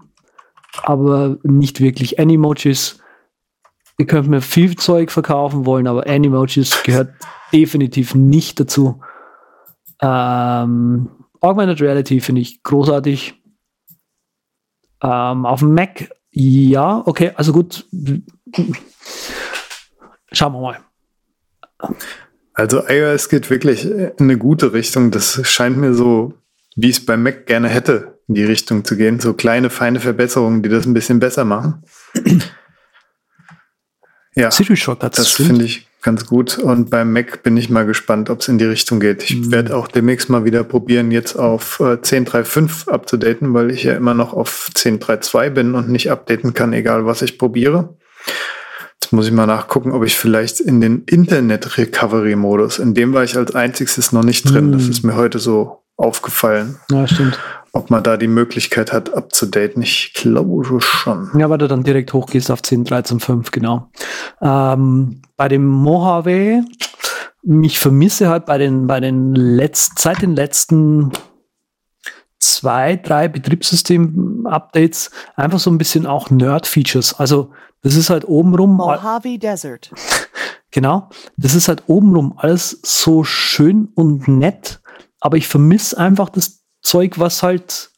aber nicht wirklich Animojis. Ihr könnt mir viel Zeug verkaufen wollen, aber Animojis gehört definitiv nicht dazu. Ähm, Augmented Reality finde ich großartig. Ähm, auf dem Mac, ja, okay, also gut. Schauen wir mal. Also iOS geht wirklich in eine gute Richtung. Das scheint mir so, wie ich es beim Mac gerne hätte, in die Richtung zu gehen. So kleine, feine Verbesserungen, die das ein bisschen besser machen. Ja, das finde ich ganz gut. Und beim Mac bin ich mal gespannt, ob es in die Richtung geht. Ich mhm. werde auch demnächst mal wieder probieren, jetzt auf äh, 10.3.5 abzudaten, weil ich ja immer noch auf 10.3.2 bin und nicht updaten kann, egal was ich probiere. Jetzt muss ich mal nachgucken, ob ich vielleicht in den Internet-Recovery-Modus, in dem war ich als einziges noch nicht drin. Mhm. Das ist mir heute so aufgefallen. Ja, stimmt. Ob man da die Möglichkeit hat, abzudaten. Ich glaube schon. Ja, weil du dann direkt hochgehst auf 10, 13, 5, genau. Ähm, bei dem Mojave, ich vermisse halt bei den, bei den letzten, seit den letzten zwei, drei Betriebssystem-Updates einfach so ein bisschen auch Nerd-Features. Also das ist halt obenrum. Mojave Desert. Genau. Das ist halt obenrum alles so schön und nett, aber ich vermisse einfach das Zeug, was halt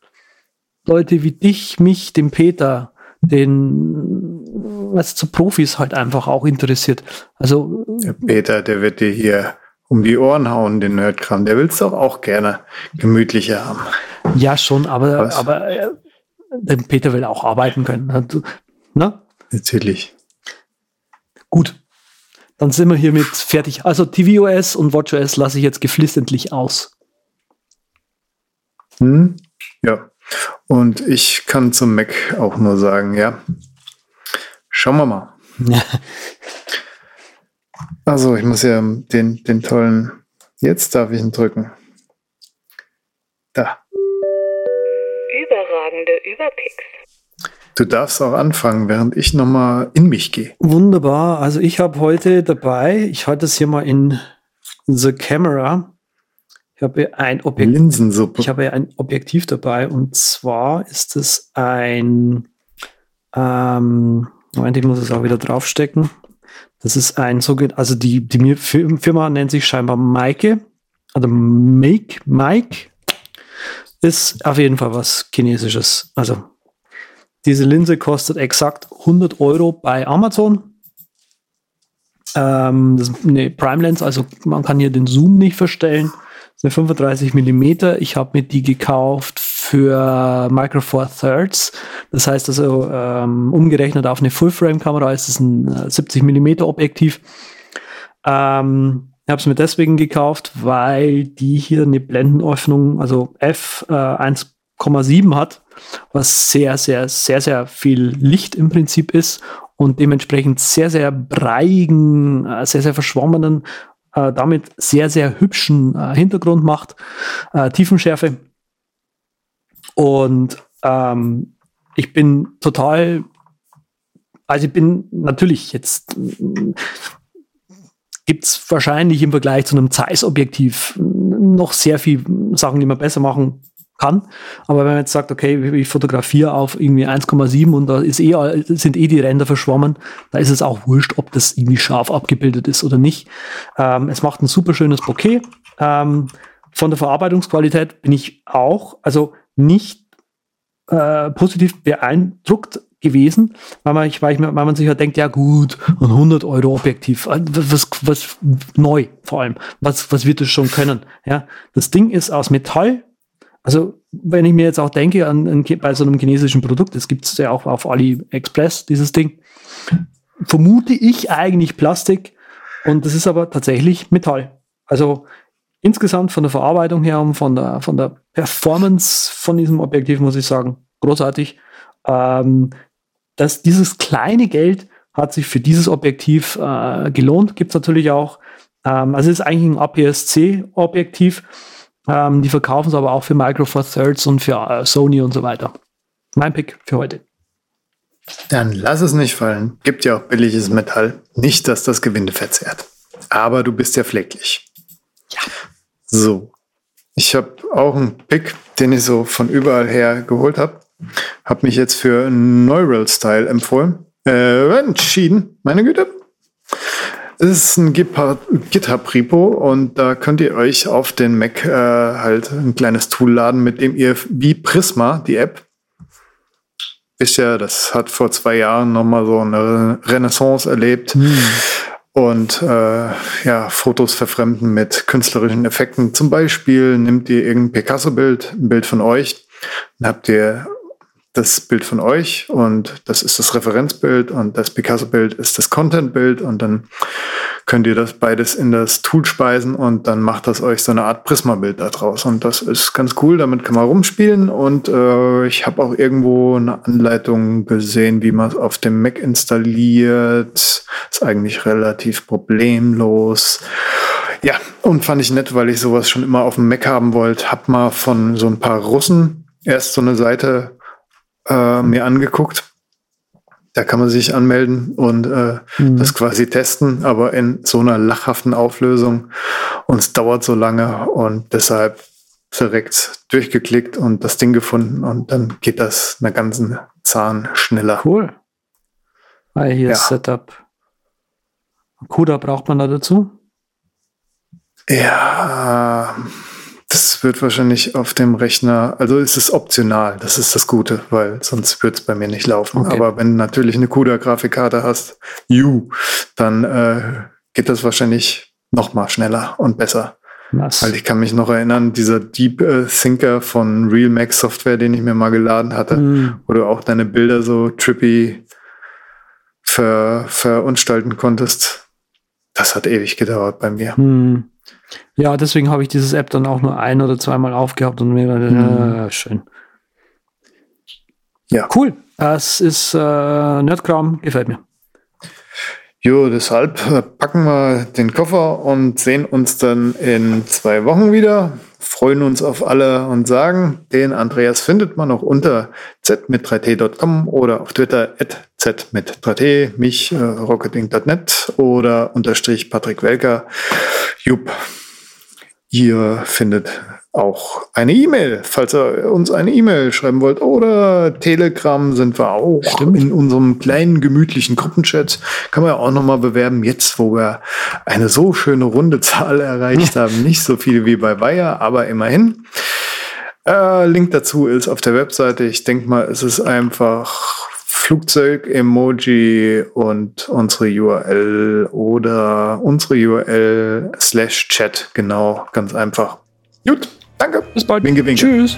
Leute wie dich, mich, den Peter, den was zu Profis halt einfach auch interessiert. Also der Peter, der wird dir hier um die Ohren hauen, den Nerdkram. Der will es doch auch gerne gemütlicher haben. Ja, schon, aber, was? aber äh, der Peter will auch arbeiten können. Ne? Natürlich. Gut. Dann sind wir hiermit fertig. Also tvOS und WatchOS lasse ich jetzt geflissentlich aus. Hm, ja. Und ich kann zum Mac auch nur sagen, ja. Schauen wir mal. also, ich muss ja den, den tollen. Jetzt darf ich ihn drücken. Da. Überragende Überpicks. Du darfst auch anfangen, während ich nochmal in mich gehe. Wunderbar. Also ich habe heute dabei, ich halte es hier mal in The Camera, ich habe ein Objektiv. Linsensuppe. Ich habe ein Objektiv dabei und zwar ist es ein. Ähm, Moment, ich muss es auch wieder draufstecken. Das ist ein sogenanntes, also die, die Firma nennt sich scheinbar Maike. Also Make, Mike ist auf jeden Fall was Chinesisches. Also diese Linse kostet exakt 100 Euro bei Amazon. Ähm, das ist eine Prime Lens, also man kann hier den Zoom nicht verstellen eine 35 Millimeter. Ich habe mir die gekauft für Micro Four Thirds. Das heißt also, ähm, umgerechnet auf eine Full-Frame-Kamera ist es ein 70 äh, Millimeter Objektiv. Ähm, ich habe es mir deswegen gekauft, weil die hier eine Blendenöffnung, also f äh, 1,7 hat, was sehr, sehr, sehr, sehr viel Licht im Prinzip ist und dementsprechend sehr, sehr breiigen, äh, sehr, sehr verschwommenen äh, damit sehr, sehr hübschen äh, Hintergrund macht, äh, Tiefenschärfe. Und ähm, ich bin total, also ich bin natürlich jetzt gibt es wahrscheinlich im Vergleich zu einem Zeiss-Objektiv noch sehr viel Sachen, die man besser machen kann. Aber wenn man jetzt sagt, okay, ich fotografiere auf irgendwie 1,7 und da ist eh, sind eh die Ränder verschwommen, da ist es auch wurscht, ob das irgendwie scharf abgebildet ist oder nicht. Ähm, es macht ein super schönes Bouquet. Ähm, von der Verarbeitungsqualität bin ich auch, also nicht äh, positiv beeindruckt gewesen, weil man, weil, ich, weil man sich ja denkt, ja gut, ein 100 Euro Objektiv, äh, was, was neu vor allem, was, was wird es schon können? Ja, das Ding ist aus Metall, also, wenn ich mir jetzt auch denke an, an bei so einem chinesischen Produkt, das gibt es ja auch auf AliExpress, dieses Ding, vermute ich eigentlich Plastik und das ist aber tatsächlich Metall. Also insgesamt von der Verarbeitung her und von der, von der Performance von diesem Objektiv muss ich sagen, großartig. Ähm, dass dieses kleine Geld hat sich für dieses Objektiv äh, gelohnt. Gibt es natürlich auch. Ähm, also es ist eigentlich ein APS-C-Objektiv. Ähm, die verkaufen es aber auch für Micro Four Thirds und für äh, Sony und so weiter. Mein Pick für heute. Dann lass es nicht fallen. Gibt ja auch billiges Metall. Nicht, dass das Gewinde verzerrt. Aber du bist ja flecklich. Ja. So. Ich habe auch einen Pick, den ich so von überall her geholt habe. Habe mich jetzt für Neural Style empfohlen. Äh, entschieden. Meine Güte. Es ist ein GitHub-Repo und da könnt ihr euch auf den Mac äh, halt ein kleines Tool laden, mit dem ihr wie Prisma, die App, wisst ja, das hat vor zwei Jahren nochmal so eine Renaissance erlebt. Hm. Und äh, ja, Fotos verfremden mit künstlerischen Effekten. Zum Beispiel nimmt ihr irgendein Picasso-Bild, ein Bild von euch, dann habt ihr das Bild von euch und das ist das Referenzbild und das Picasso-Bild ist das Content-Bild und dann könnt ihr das beides in das Tool speisen und dann macht das euch so eine Art Prisma-Bild daraus und das ist ganz cool, damit kann man rumspielen und äh, ich habe auch irgendwo eine Anleitung gesehen, wie man es auf dem Mac installiert. Ist eigentlich relativ problemlos. Ja, und fand ich nett, weil ich sowas schon immer auf dem Mac haben wollte. Hab mal von so ein paar Russen erst so eine Seite äh, mir angeguckt. Da kann man sich anmelden und äh, mhm. das quasi testen, aber in so einer lachhaften Auflösung. Und es dauert so lange und deshalb direkt durchgeklickt und das Ding gefunden und dann geht das einer ganzen Zahn schneller. Cool. Weil hier ja. Setup. CUDA braucht man da dazu? Ja, das wird wahrscheinlich auf dem Rechner, also es ist optional, das ist das Gute, weil sonst wird es bei mir nicht laufen. Okay. Aber wenn du natürlich eine CUDA-Grafikkarte hast, you, dann äh, geht das wahrscheinlich noch mal schneller und besser. Was? Weil ich kann mich noch erinnern, dieser Deep äh, Thinker von Realmax Software, den ich mir mal geladen hatte, mm. wo du auch deine Bilder so trippy ver, verunstalten konntest. Das hat ewig gedauert bei mir. Mm. Ja, deswegen habe ich dieses App dann auch nur ein oder zweimal aufgehabt und mir gedacht, mhm. äh, schön. Ja. Cool. Es ist äh, Nerdkram, gefällt mir. Jo, deshalb äh, packen wir den Koffer und sehen uns dann in zwei Wochen wieder. Freuen uns auf alle und sagen, den Andreas findet man auch unter z mit 3t.com oder auf Twitter at z mit 3t, mich äh, rocketing.net oder unterstrich Patrick Welker. Jupp. Ihr findet auch eine E-Mail, falls ihr uns eine E-Mail schreiben wollt. Oder Telegram sind wir auch Stimmt. in unserem kleinen gemütlichen Gruppenchat. Kann man ja auch nochmal bewerben, jetzt wo wir eine so schöne runde Zahl erreicht haben. Nicht so viel wie bei Weiher, aber immerhin. Äh, Link dazu ist auf der Webseite. Ich denke mal, es ist einfach Flugzeug-Emoji und unsere URL oder unsere URL slash Chat. Genau, ganz einfach. Gut, danke. Bis bald. Winke, winke. Tschüss.